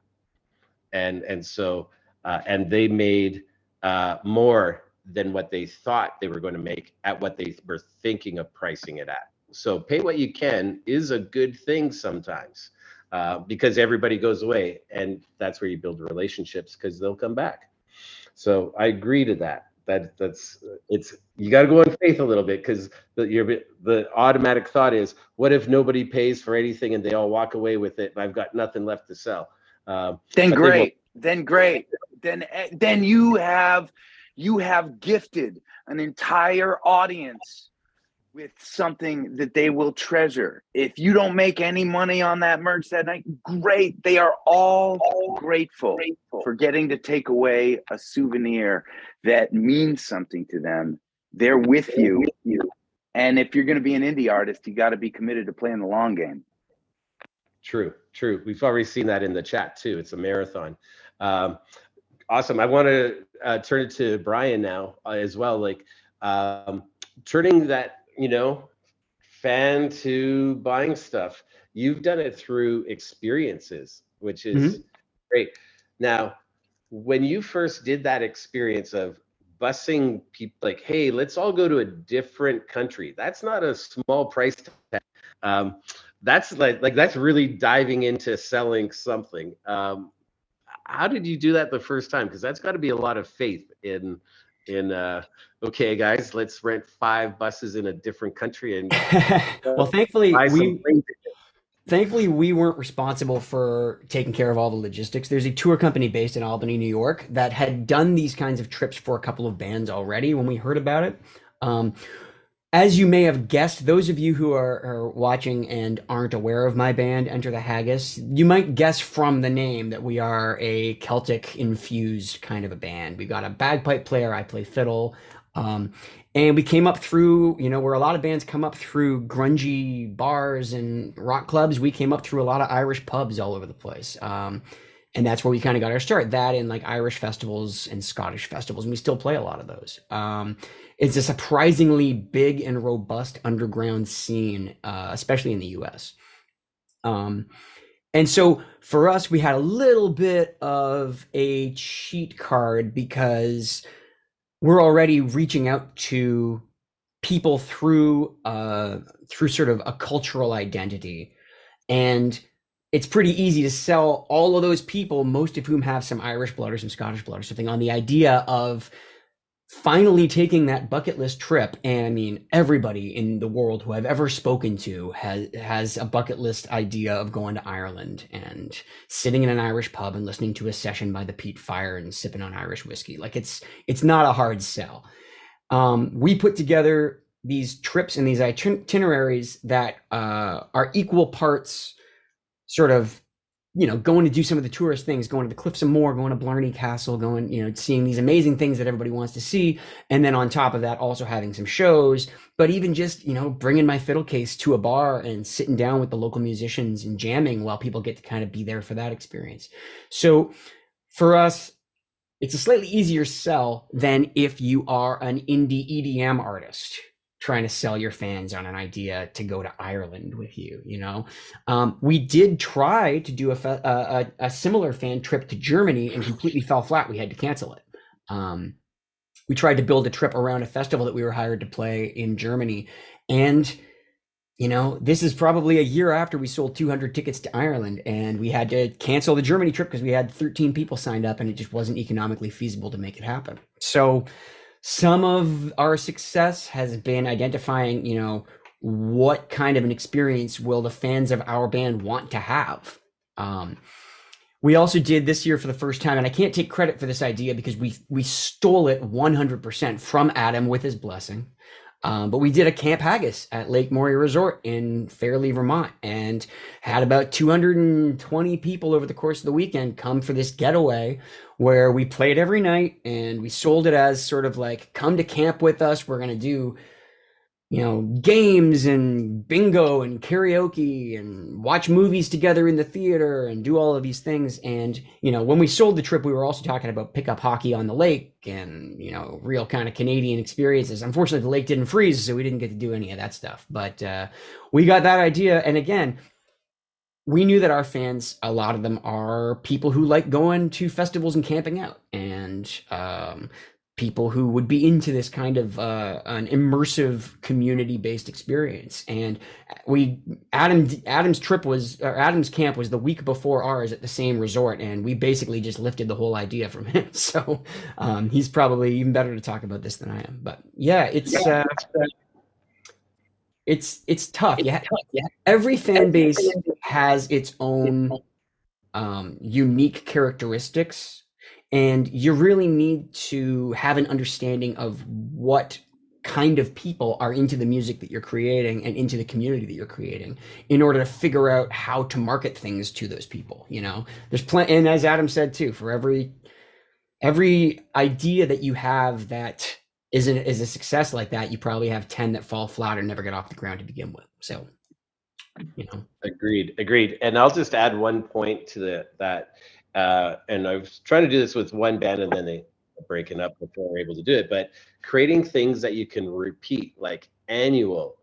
and and so uh, and they made uh, more than what they thought they were going to make at what they were thinking of pricing it at. So pay what you can is a good thing sometimes uh, because everybody goes away, and that's where you build relationships because they'll come back. So I agree to that that that's it's you got to go on faith a little bit because the your the automatic thought is what if nobody pays for anything and they all walk away with it and I've got nothing left to sell. Um, then great, then great, then eh, then you have you have gifted an entire audience with something that they will treasure. If you don't make any money on that merch that night, great. They are all grateful, grateful for getting to take away a souvenir that means something to them. They're with you. With you. And if you're going to be an indie artist, you got to be committed to playing the long game. True, true. We've already seen that in the chat too. It's a marathon. Um, awesome. I want to uh, turn it to Brian now uh, as well. Like um, turning that you know, fan to buying stuff. You've done it through experiences, which is mm-hmm. great. Now, when you first did that experience of busing people like, hey, let's all go to a different country. That's not a small price tag. Um, that's like like that's really diving into selling something. Um, how did you do that the first time? Because that's got to be a lot of faith in in uh, okay guys let's rent five buses in a different country and uh, [LAUGHS] well thankfully we thankfully we weren't responsible for taking care of all the logistics. There's a tour company based in albany new york that had done these kinds of trips for a couple of bands already when we heard about it. Um, as you may have guessed, those of you who are, are, watching and aren't aware of my band, Enter the Haggis, you might guess from the name that we are a Celtic infused kind of a band. We've got a bagpipe player, I play fiddle. Um, and we came up through, you know, where a lot of bands come up through grungy bars and rock clubs, we came up through a lot of Irish pubs all over the place. Um, and that's where we kind of got our start. That in like Irish festivals and Scottish festivals, and we still play a lot of those. Um, it's a surprisingly big and robust underground scene, uh, especially in the U.S. Um, and so for us, we had a little bit of a cheat card because we're already reaching out to people through uh, through sort of a cultural identity, and it's pretty easy to sell all of those people, most of whom have some Irish blood or some Scottish blood or something, on the idea of finally taking that bucket list trip and i mean everybody in the world who i've ever spoken to has has a bucket list idea of going to ireland and sitting in an irish pub and listening to a session by the peat fire and sipping on irish whiskey. Like it's it's not a hard sell. Um, we put together these trips and these itineraries that uh, are equal parts sort of you know, going to do some of the tourist things, going to the Cliffs of Moher, going to Blarney Castle, going, you know, seeing these amazing things that everybody wants to see. And then on top of that, also having some shows, but even just, you know, bringing my fiddle case to a bar and sitting down with the local musicians and jamming while people get to kind of be there for that experience. So for us, it's a slightly easier sell than if you are an indie EDM artist trying to sell your fans on an idea to go to Ireland with you. You know, um, we did try to do a, a, a similar fan trip to Germany and completely fell flat. We had to cancel it. Um, we tried to build a trip around a festival that we were hired to play in Germany, and you know, this is probably a year after we sold 200 tickets to Ireland and we had to cancel the Germany trip because we had 13 people signed up and it just wasn't economically feasible to make it happen. So, some of our success has been identifying, you know, what kind of an experience will the fans of our band want to have. Um, we also did this year for the first time, and I can't take credit for this idea because we we stole it 100% from Adam with his blessing. Um, but we did a Camp Haggis at Lake Morey Resort in Fairlee, Vermont, and had about 220 people over the course of the weekend come for this getaway where we played every night and we sold it as sort of like, come to camp with us. We're going to do you know, games and bingo and karaoke and watch movies together in the theater and do all of these things. And, you know, when we sold the trip, we were also talking about pickup hockey on the lake and, you know, real kind of Canadian experiences. Unfortunately, the lake didn't freeze, so we didn't get to do any of that stuff. But uh, we got that idea. And again, we knew that our fans, a lot of them are people who like going to festivals and camping out. And um, people who would be into this kind of uh, an immersive community based experience. And we adam adam's trip was or adam's camp was the week before ours at the same resort and we basically just lifted the whole idea from [LAUGHS] him. So um, he's probably even better to talk about this than i am. But yeah it's uh, it's it's tough. Yeah, yeah. Every fan base has its own um, unique characteristics and you really need to have an understanding of what kind of people are into the music that you're creating and into the community that you're creating in order to figure out how to market things to those people you know? There's plenty and as adam said too for every every idea that you have that isn't is a success like that you probably have 10 that fall flat or never get off the ground to begin with so you know? Agreed agreed. And i'll just add one point to the that uh, and I was trying to do this with one band, and then they breaking up before we're able to do it. But creating things that you can repeat, like annual.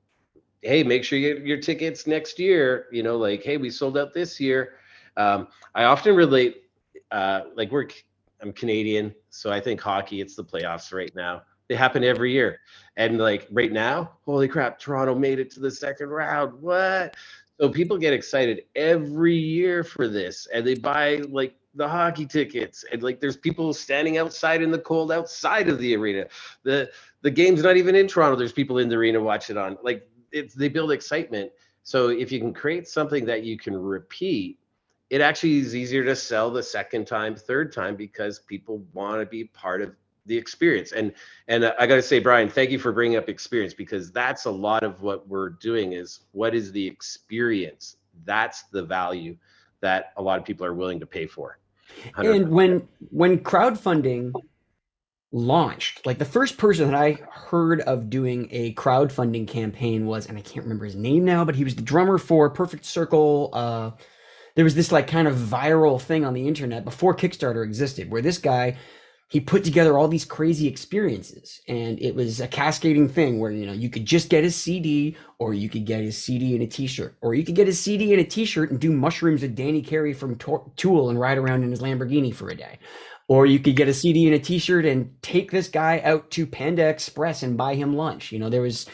Hey, make sure you get your tickets next year. You know, like hey, we sold out this year. Um, I often relate, uh, like we're I'm Canadian, so I think hockey. It's the playoffs right now. They happen every year, and like right now, holy crap, Toronto made it to the second round. What? So people get excited every year for this, and they buy like the hockey tickets and like there's people standing outside in the cold outside of the arena. The the game's not even in toronto. There's people in the arena watch it on like it's they build excitement. So if you can create something that you can repeat it actually is easier to sell the second time third time because people want to be part of the experience. And and uh, i got to say brian thank you for bringing up experience because that's a lot of what we're doing is what is the experience? That's the value that a lot of people are willing to pay for 100%. And when when crowdfunding launched, like the first person that I heard of doing a crowdfunding campaign was, and I can't remember his name now, but he was the drummer for Perfect Circle. Uh, there was this like kind of viral thing on the internet before Kickstarter existed, where this guy he put together all these crazy experiences. And it was a cascading thing where you know you could just get his cd or you could get his cd and a t-shirt or you could get his cd and a t-shirt and do mushrooms with danny carey from tool and ride around in his lamborghini for a day. Or you could get a cd and a t-shirt and take this guy out to panda express and buy him lunch. You know there was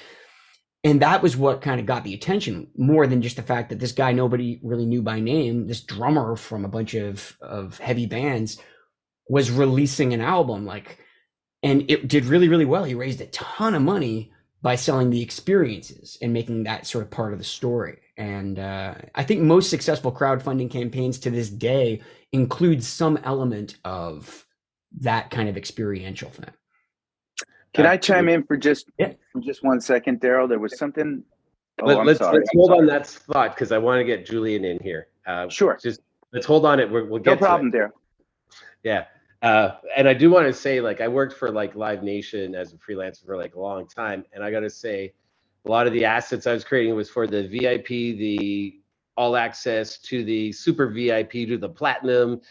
and that was what kind of got the attention more than just the fact that this guy nobody really knew by name this drummer from a bunch of of heavy bands was releasing an album like and it did really really well. He raised a ton of money by selling the experiences and making that sort of part of the story. And uh, i think most successful crowdfunding campaigns to this day include some element of that kind of experiential thing. Can i chime in for just yeah. for just one second darryl? There was something oh, Let, us let's, let's hold on that thought because i want to get julian in here. Uh, sure. just let's hold on it. We will get no problem darryl. Yeah uh, and I do want to say, like, I worked for like Live Nation as a freelancer for like a long time, and I got to say, a lot of the assets I was creating was for the VIP, the all access to the super VIP to the platinum.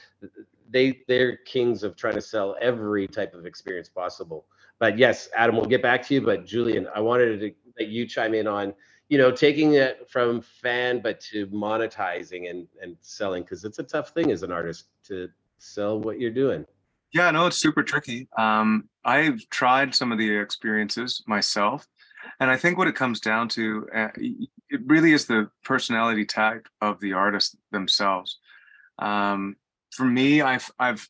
they they're kings of trying to sell every type of experience possible. But yes, Adam, we'll get back to you. But Julian, I wanted to let you chime in on you know taking it from fan but to monetizing and and selling because it's a tough thing as an artist to sell what you're doing. Yeah, no, it's super tricky. Um, I've tried some of the experiences myself, and I think what it comes down to, uh, it really is the personality type of the artist themselves. Um, for me, I've I've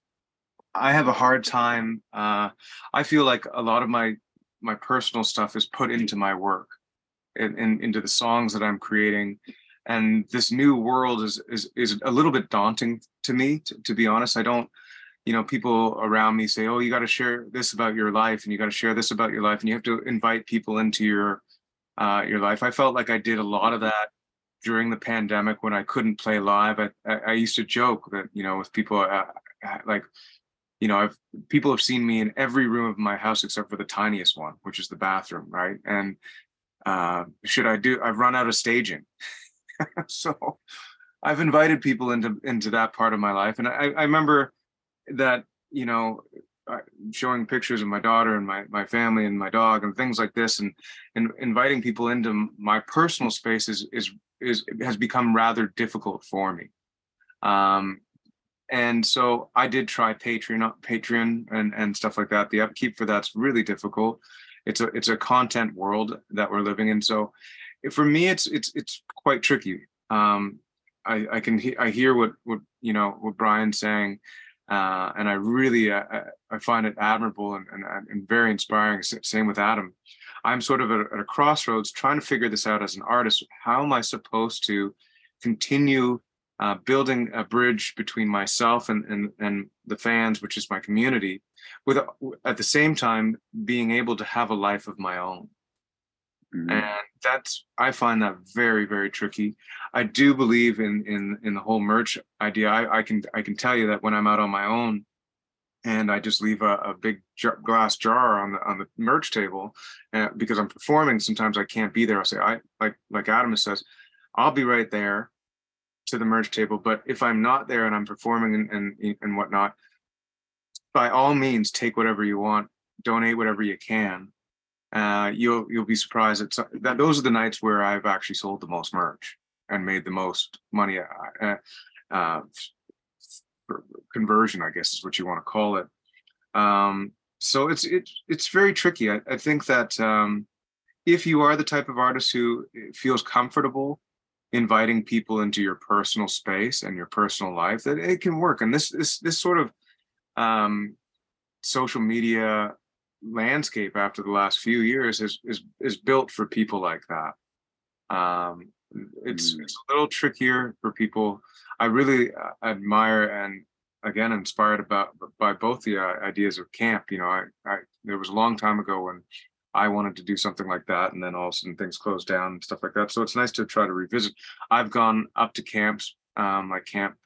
I have a hard time. Uh, I feel like a lot of my my personal stuff is put into my work, and in, into the songs that I'm creating, and this new world is is is a little bit daunting to me. To, to be honest, I don't you know people around me say oh you got to share this about your life and you got to share this about your life and you have to invite people into your uh, your life. I felt like i did a lot of that during the pandemic when i couldn't play live. I, I used to joke that you know with people uh, uh, like you know i've people have seen me in every room of my house except for the tiniest one which is the bathroom right? And uh, should i do i've run out of staging. [LAUGHS] So i've invited people into into that part of my life and i, I remember that you know showing pictures of my daughter and my my family and my dog and things like this and and inviting people into my personal space is is is has become rather difficult for me. Um and so i did try patreon patreon and and stuff like that. The upkeep for that's really difficult. It's a it's a content world that we're living in. So for me it's it's it's quite tricky. Um i i can he- i hear what what you know what brian's saying uh, and I really uh, uh, I find it admirable and, and, and very inspiring. Same with Adam. I'm sort of at, at a crossroads trying to figure this out as an artist. How am I supposed to continue uh, building a bridge between myself and, and and the fans, which is my community, with at the same time being able to have a life of my own. Mm-hmm. And that's I find that very very tricky. I do believe in in in the whole merch idea. I, I can I can tell you that when I'm out on my own, and I just leave a, a big jar, glass jar on the on the merch table, uh, because I'm performing. Sometimes I can't be there. I'll say I like like Adam says, I'll be right there to the merch table. But if I'm not there and I'm performing and and, and whatnot, by all means take whatever you want, donate whatever you can uh, you'll you'll be surprised at that. Those are the nights where I've actually sold the most merch and made the most money. Uh, uh, conversion, I guess, is what you want to call it. Um, so it's it, it's very tricky. I, I think that um, if you are the type of artist who feels comfortable inviting people into your personal space and your personal life, that it can work. And this this this sort of um, social media landscape after the last few years is is is built for people like that. Um, it's mm. it's a little trickier for people. I really uh, admire and again inspired about by both the uh, ideas of camp. You know, I, I there was a long time ago when I wanted to do something like that, and then all of a sudden things closed down and stuff like that. So it's nice to try to revisit. I've gone up to camps um, like Camp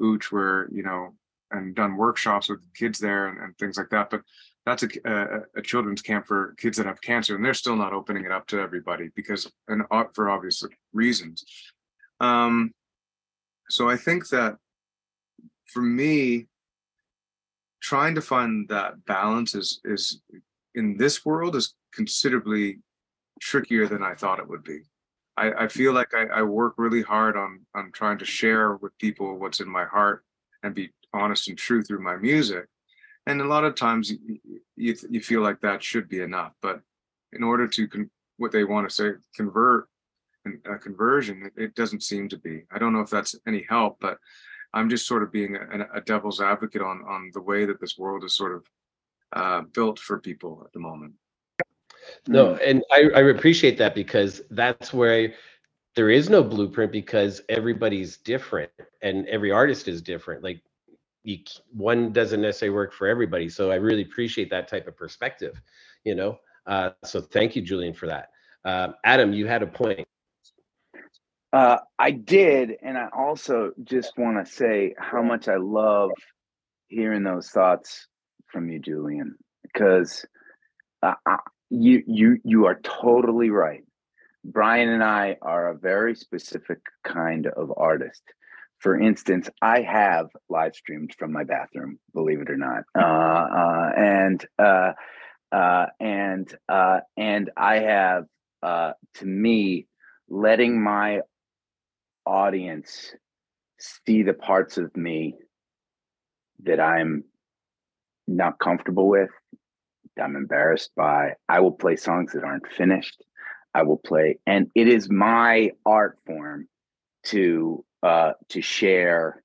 Ooch, where you know, and done workshops with kids there and, and things like that. But that's a, a, a, children's camp for kids that have cancer, and they're still not opening it up to everybody because, and for obvious reasons. Um, so I think that for me, trying to find that balance is is in this world is considerably trickier than I thought it would be. I, I feel like I, I work really hard on on trying to share with people what's in my heart and be honest and true through my music and a lot of times you, you, you feel like that should be enough but in order to con- what they want to say convert a conversion it, it, doesn't seem to be. I don't know if that's any help but i'm just sort of being a, a devil's advocate on on the way that this world is sort of uh, built for people at the moment. No and I, I appreciate that because that's where there is no blueprint because everybody's different and every artist is different. Like you one doesn't necessarily work for everybody so i really appreciate that type of perspective you know uh, so thank you julian for that. Uh, adam you had a point. Uh, i did and i also just want to say how much i love hearing those thoughts from you julian because you you you are totally right. Brian and i are a very specific kind of artist for instance, I have live streamed from my bathroom, believe it or not, uh, uh, and uh, uh, and uh, and I have, uh, to me, letting my audience see the parts of me that I'm not comfortable with, I'm embarrassed by. I will play songs that aren't finished. I will play, and it is my art form to uh, to share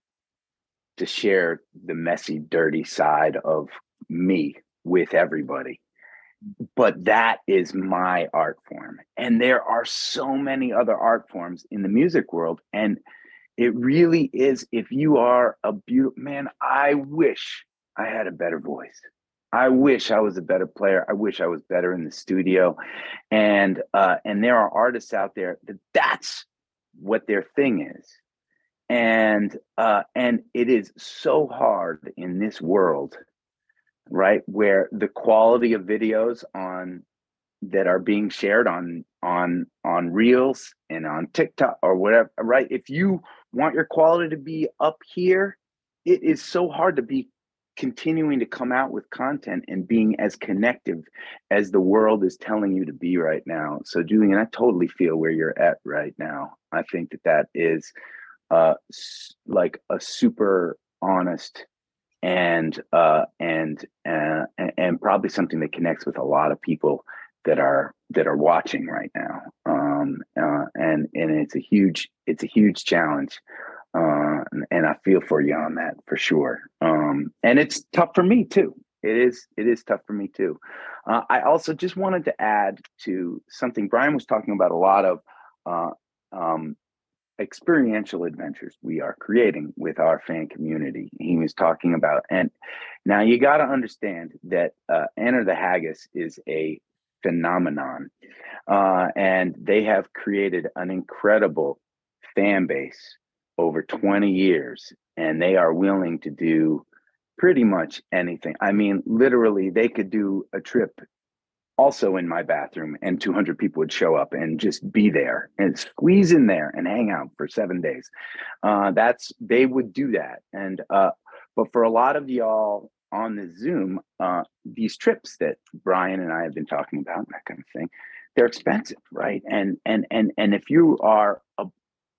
to share the messy, dirty side of me with everybody. But that is my art form. And there are so many other art forms in the music world. And it really is, if you are a beautiful man, I wish I had a better voice. I wish I was a better player. I wish I was better in the studio. And uh, and there are artists out there that that's what their thing is. And uh, and it is so hard in this world right where the quality of videos on that are being shared on on on reels and on tiktok or whatever right if you want your quality to be up here it is so hard to be continuing to come out with content and being as connective as the world is telling you to be right now so julian i totally feel where you're at right now i think that that is uh, like a super honest and uh, and uh, and probably something that connects with a lot of people that are that are watching right now. Um, uh, and and it's a huge it's a huge challenge. Uh, and, and, I feel for you on that for sure. Um, and it's tough for me too. It is it is tough for me too. Uh, I also just wanted to add to something Brian was talking about a lot of uh, um, experiential adventures we are creating with our fan community. He was talking about, and now you got to understand that uh, Enter the Haggis is a phenomenon, uh, and they have created an incredible fan base over 20 years, and they are willing to do pretty much anything. I mean, literally, they could do a trip also in my bathroom and 200 people would show up and just be there and squeeze in there and hang out for seven days. Uh, that's they would do that. And uh, but for a lot of y'all on the zoom uh, these trips that brian and i have been talking about that kind of thing they're expensive right? And and and and if you are a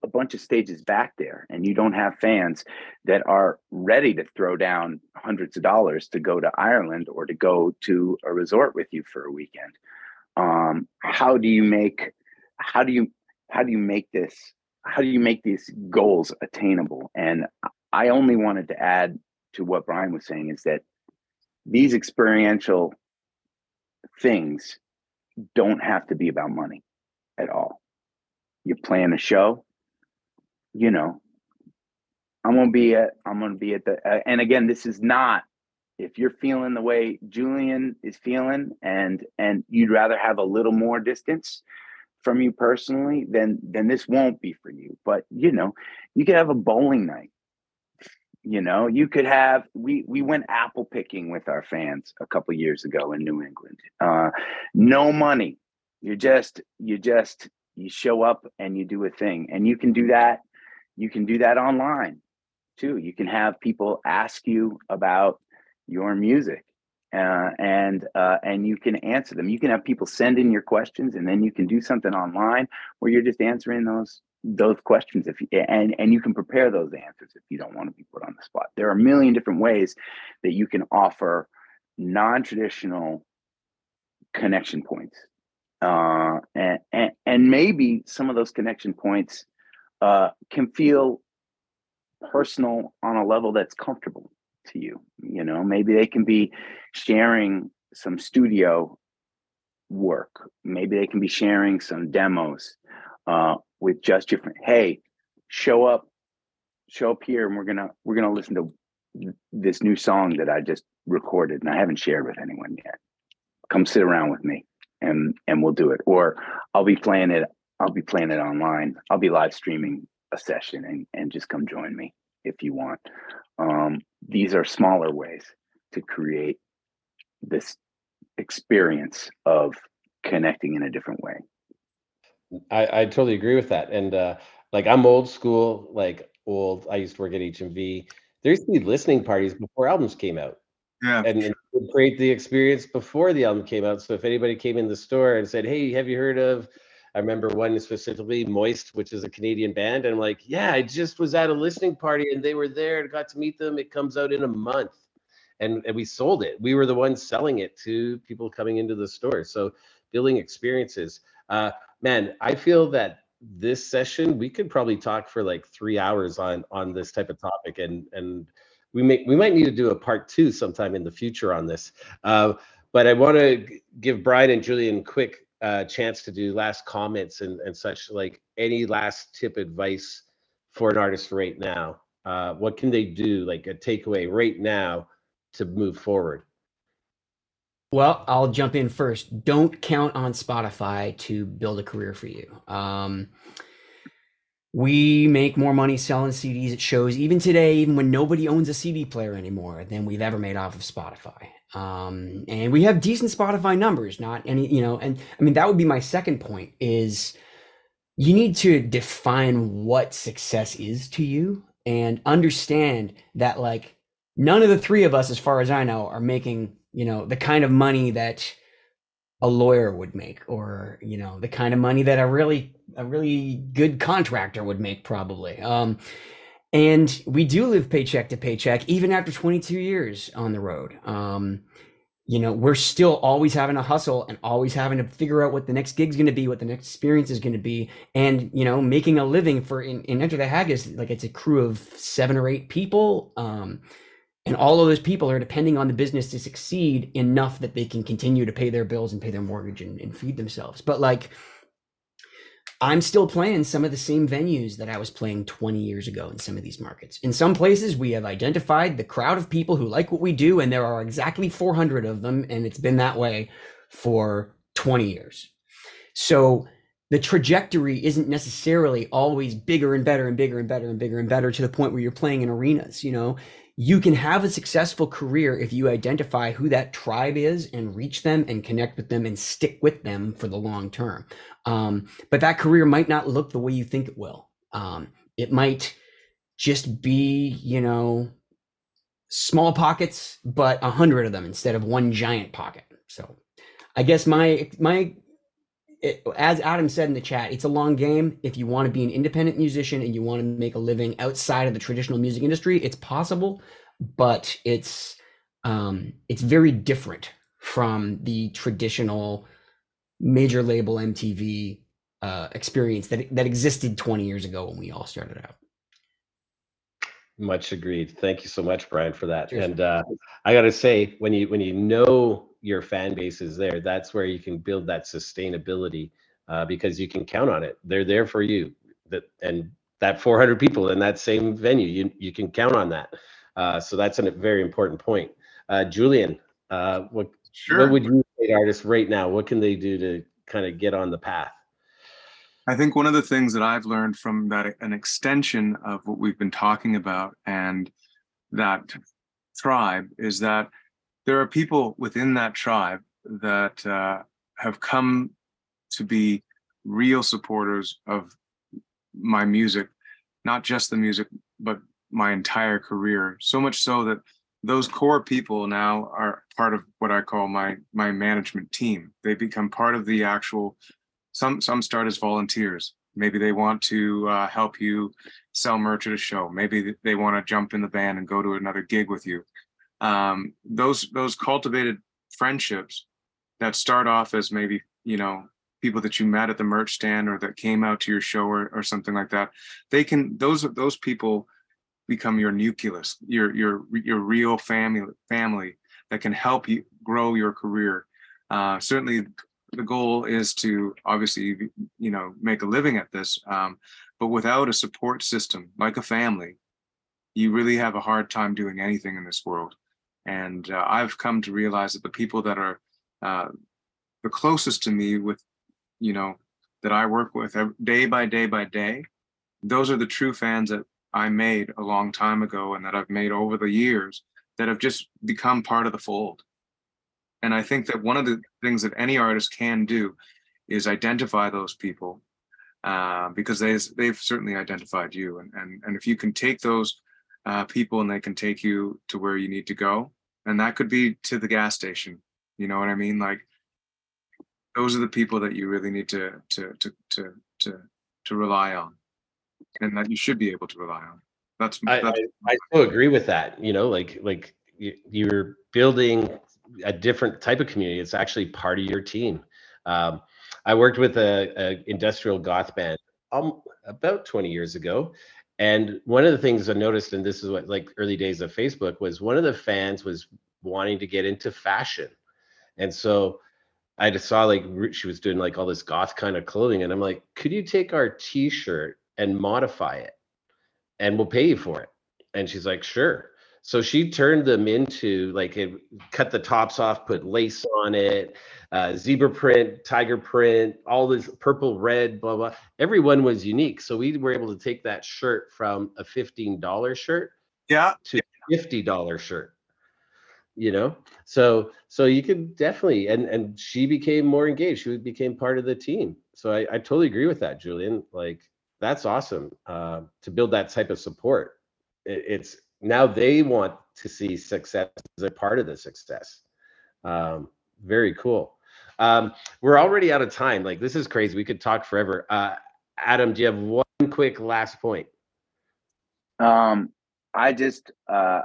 a bunch of stages back there and you don't have fans that are ready to throw down hundreds of dollars to go to Ireland or to go to a resort with you for a weekend. Um, how do you make how do you how do you make this how do you make these goals attainable? And I only wanted to add to what Brian was saying is that these experiential things don't have to be about money at all. You plan a show you know, I'm gonna be at I'm gonna be at the uh, and again, this is not if you're feeling the way Julian is feeling and and you'd rather have a little more distance from you personally, then then this won't be for you. But you know, you could have a bowling night. You know, you could have we we went apple picking with our fans a couple years ago in New England. Uh, no money. You just you just you show up and you do a thing, and you can do that you can do that online too. You can have people ask you about your music uh, and uh, and you can answer them. You can have people send in your questions, and then you can do something online where you're just answering those those questions. If you, and and you can prepare those answers if you don't want to be put on the spot. There are a million different ways that you can offer non-traditional connection points, uh, and, and and maybe some of those connection points uh, can feel personal on a level that's comfortable to you. You know, maybe they can be sharing some studio work. Maybe they can be sharing some demos uh, with just your friend. Hey, show up, show up here, and we're gonna we're gonna listen to this new song that I just recorded and I haven't shared with anyone yet. Come sit around with me and and we'll do it. Or I'll be playing it I'll be playing it online. I'll be live streaming a session and, and just come join me if you want. Um, these are smaller ways to create this experience of connecting in a different way. I, I totally agree with that. And uh, like I'm old school, like old. I used to work at HMV. There used to be listening parties before albums came out, Yeah. and, and create the experience before the album came out. So if anybody came in the store and said, "Hey, have you heard of?" I remember one specifically, Moist, which is a Canadian band, and I'm like, "Yeah, I just was at a listening party and they were there and got to meet them. It comes out in a month." And, and we sold it. We were the ones selling it to people coming into the store. So building experiences. Uh, man, I feel that this session we could probably talk for like three hours on on this type of topic, and and we may we might need to do a part two sometime in the future on this. Uh, but I want to give Brian and Julian quick uh, chance to do last comments and and such. Like any last tip advice for an artist right now. Uh, what can they do? Like a takeaway right now to move forward. Well, I'll jump in first. Don't count on Spotify to build a career for you. Um, we make more money selling CDs at shows, even today, even when nobody owns a CD player anymore, than we've ever made off of Spotify. Um, and we have decent Spotify numbers, not any, you know, and I mean, that would be my second point is you need to define what success is to you and understand that like none of the three of us, as far as I know, are making you know the kind of money that a lawyer would make or you know the kind of money that a really a really good contractor would make probably. Um and we do live paycheck to paycheck even after 22 years on the road. Um you know we're still always having to hustle and always having to figure out what the next gig's going to be what the next experience is going to be and you know making a living for in, in enter the haggis like it's a crew of seven or eight people um and all of those people are depending on the business to succeed enough that they can continue to pay their bills and pay their mortgage and, and feed themselves. But like i'm still playing some of the same venues that i was playing 20 years ago in some of these markets. In some places we have identified the crowd of people who like what we do and there are exactly 400 of them and it's been that way for 20 years. So the trajectory isn't necessarily always bigger and better and bigger and better and bigger and better to the point where you're playing in arenas you know? You can have a successful career if you identify who that tribe is and reach them and connect with them and stick with them for the long term. Um, but that career might not look the way you think it will. Um, it might just be, you know, small pockets, but a hundred of them instead of one giant pocket. So I guess my, my, it, as Adam said in the chat, it's a long game. If you want to be an independent musician and you want to make a living outside of the traditional music industry, it's possible, but it's um, it's very different from the traditional major label MTV uh, experience that that existed 20 years ago when we all started out. Much agreed. Thank you so much, Brian, for that. Cheers. And uh, I got to say, when you when you know your fan base is there, that's where you can build that sustainability uh, because you can count on it. They're there for you. That and that 400 people in that same venue, you you can count on that. Uh, so that's a very important point. Uh, Julian, uh, what Sure. what would you artists right now? What can they do to kind of get on the path? I think one of the things that I've learned from that an extension of what we've been talking about and that tribe is that there are people within that tribe that uh, have come to be real supporters of my music, not just the music, but my entire career. So much so that those core people now are part of what I call my my management team. They become part of the actual some some start as volunteers. Maybe they want to uh, help you sell merch at a show. Maybe they want to jump in the van and go to another gig with you. Um, those those cultivated friendships that start off as maybe you know people that you met at the merch stand or that came out to your show or, or something like that they can those those people become your nucleus your your your real family family that can help you grow your career. Uh, certainly the goal is to obviously you know make a living at this um, but without a support system like a family you really have a hard time doing anything in this world. And uh, i've come to realize that the people that are uh, the closest to me with you know that i work with day by day by day those are the true fans that i made a long time ago and that i've made over the years that have just become part of the fold and I think that one of the things that any artist can do is identify those people, uh, because they they've certainly identified you, and and and if you can take those uh, people and they can take you to where you need to go, and that could be to the gas station. You know what I mean? Like those are the people that you really need to to to to to to rely on, and that you should be able to rely on. That's, I, that's I, I so agree with that. You know, like like you, you're building a different type of community. It's actually part of your team. Um, I worked with a, a industrial goth band um, about 20 years ago, and one of the things I noticed, and this is what like early days of Facebook, was one of the fans was wanting to get into fashion, and so I just saw like she was doing like all this goth kind of clothing, and I'm like, could you take our T-shirt and modify it, and we'll pay you for it? And she's like, sure. So she turned them into like it, cut the tops off, put lace on it, uh, zebra print, tiger print, all this purple, red, blah blah. Everyone was unique. So we were able to take that shirt from a fifteen dollar shirt yeah to fifty dollar shirt. You know, so so you could definitely and and she became more engaged. She became part of the team. So I, I totally agree with that, Julian. Like that's awesome uh, to build that type of support. It, it's now they want to see success as a part of the success. Um, very cool. Um, we're already out of time. Like this is crazy. We could talk forever. Uh, Adam, do you have one quick last point? Um, I just uh,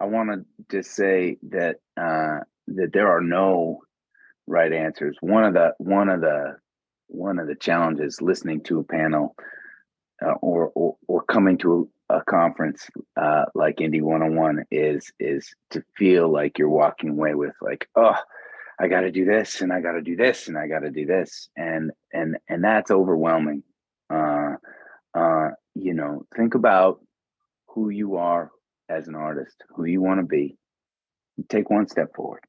I want to just say that uh, that there are no right answers. One of the one of the one of the challenges listening to a panel uh, or, or or coming to a conference uh, like Indie 101 is is to feel like you're walking away with like, oh, I got to do this and I got to do this and I got to do this and and and that's overwhelming. Uh, uh, you know, think about who you are as an artist, who you want to be. Take one step forward.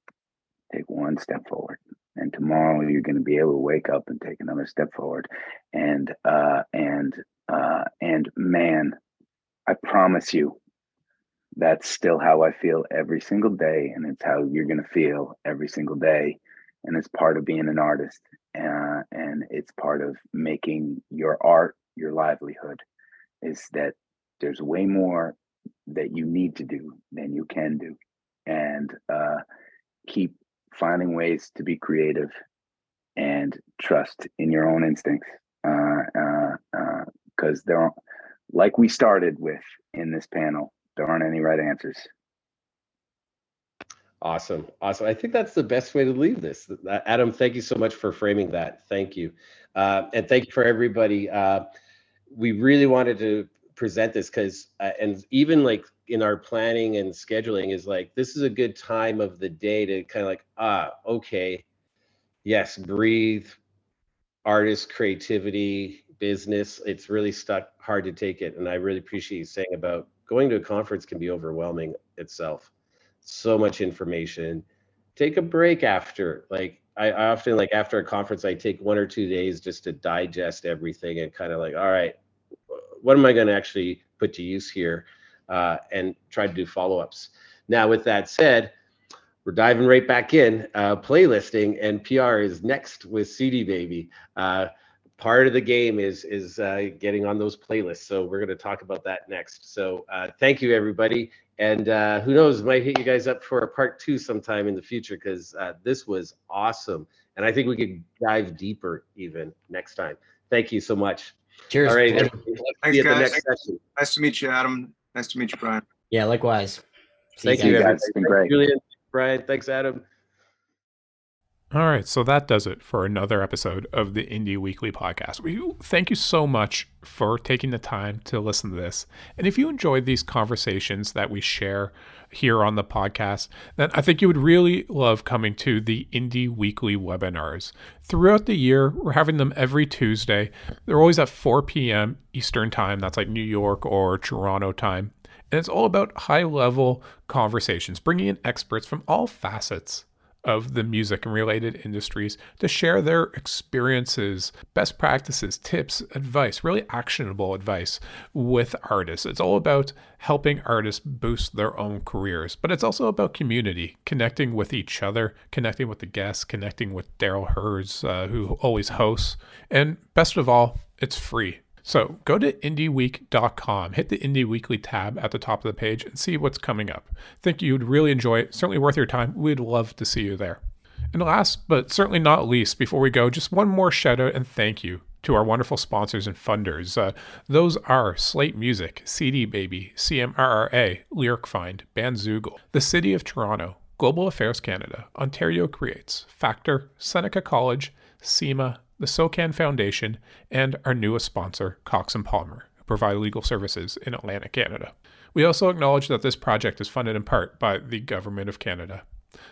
Take one step forward. And tomorrow you're going to be able to wake up and take another step forward. And uh, and uh, and man, I promise you, that's still how I feel every single day, and it's how you're going to feel every single day, and it's part of being an artist, uh, and it's part of making your art your livelihood. Is that there's way more that you need to do than you can do, and uh, keep finding ways to be creative and trust in your own instincts, because uh, uh, there aren't, like we started with in this panel, there aren't any right answers. Awesome. Awesome. I think that's the best way to leave this. Adam, thank you so much for framing that. Thank you. Uh, and thank you for everybody. Uh, we really wanted to present this because, uh, and even like in our planning and scheduling, is like, this is a good time of the day to kind of like, ah, okay, yes, breathe, artist creativity, business, it's really stuck hard to take it. And I really appreciate you saying about going to a conference can be overwhelming itself. So much information. Take a break after. Like I, I often like after a conference, I take one or two days just to digest everything and kind of like, all right, what am I going to actually put to use here, uh, and try to do follow-ups. Now, with that said, we're diving right back in. Uh, playlisting and PR is next with CD Baby. Uh, part of the game is is uh, getting on those playlists. So we're going to talk about that next. So uh, thank you everybody, and uh, who knows, might hit you guys up for a part two sometime in the future because uh, this was awesome, and I think we could dive deeper even next time. Thank you so much. Cheers. All right, Thanks, guys. Nice to meet you, Adam. Nice to meet you, Brian. Yeah, likewise. See Thank you, guys. everybody. It's been great. Julian, Brian, thanks, Adam. All right, so that does it for another episode of the Indie Weekly podcast. We thank you so much for taking the time to listen to this. And if you enjoyed these conversations that we share here on the podcast, then I think you would really love coming to the Indie Weekly webinars. Throughout the year, we're having them every Tuesday. They're always at 4 p.m. Eastern Time. That's like New York or Toronto time. And it's all about high level conversations, bringing in experts from all facets of the music and related industries to share their experiences, best practices, tips, advice, really actionable advice with artists. It's all about helping artists boost their own careers, but it's also about community, connecting with each other, connecting with the guests, connecting with Darryl Hurs, uh, who always hosts, and best of all, It's free. So go to indieweek.com, hit the Indie Weekly tab at the top of the page, and see what's coming up. think you'd really enjoy it. Certainly worth your time. We'd love to see you there. And last but certainly not least, before we go, just one more shout out and thank you to our wonderful sponsors and funders. Uh, those are Slaight Music, CD Baby, CMRRA, LyricFind, Bandzoogle, the City of Toronto, Global Affairs Canada, Ontario Creates, Factor, Seneca College, CIMA, the SOCAN Foundation, and our newest sponsor, Cox and Palmer, who provide legal services in Atlantic Canada. We also acknowledge that this project is funded in part by the Government of Canada.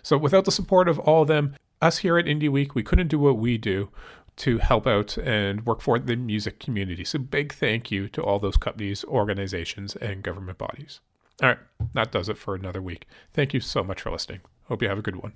So without the support of all of them, us here at Indie Week, we couldn't do what we do to help out and work for the music community. So, big thank you to all those companies, organizations, and government bodies. All right, that does it for another week. Thank you so much for listening. Hope you have a good one.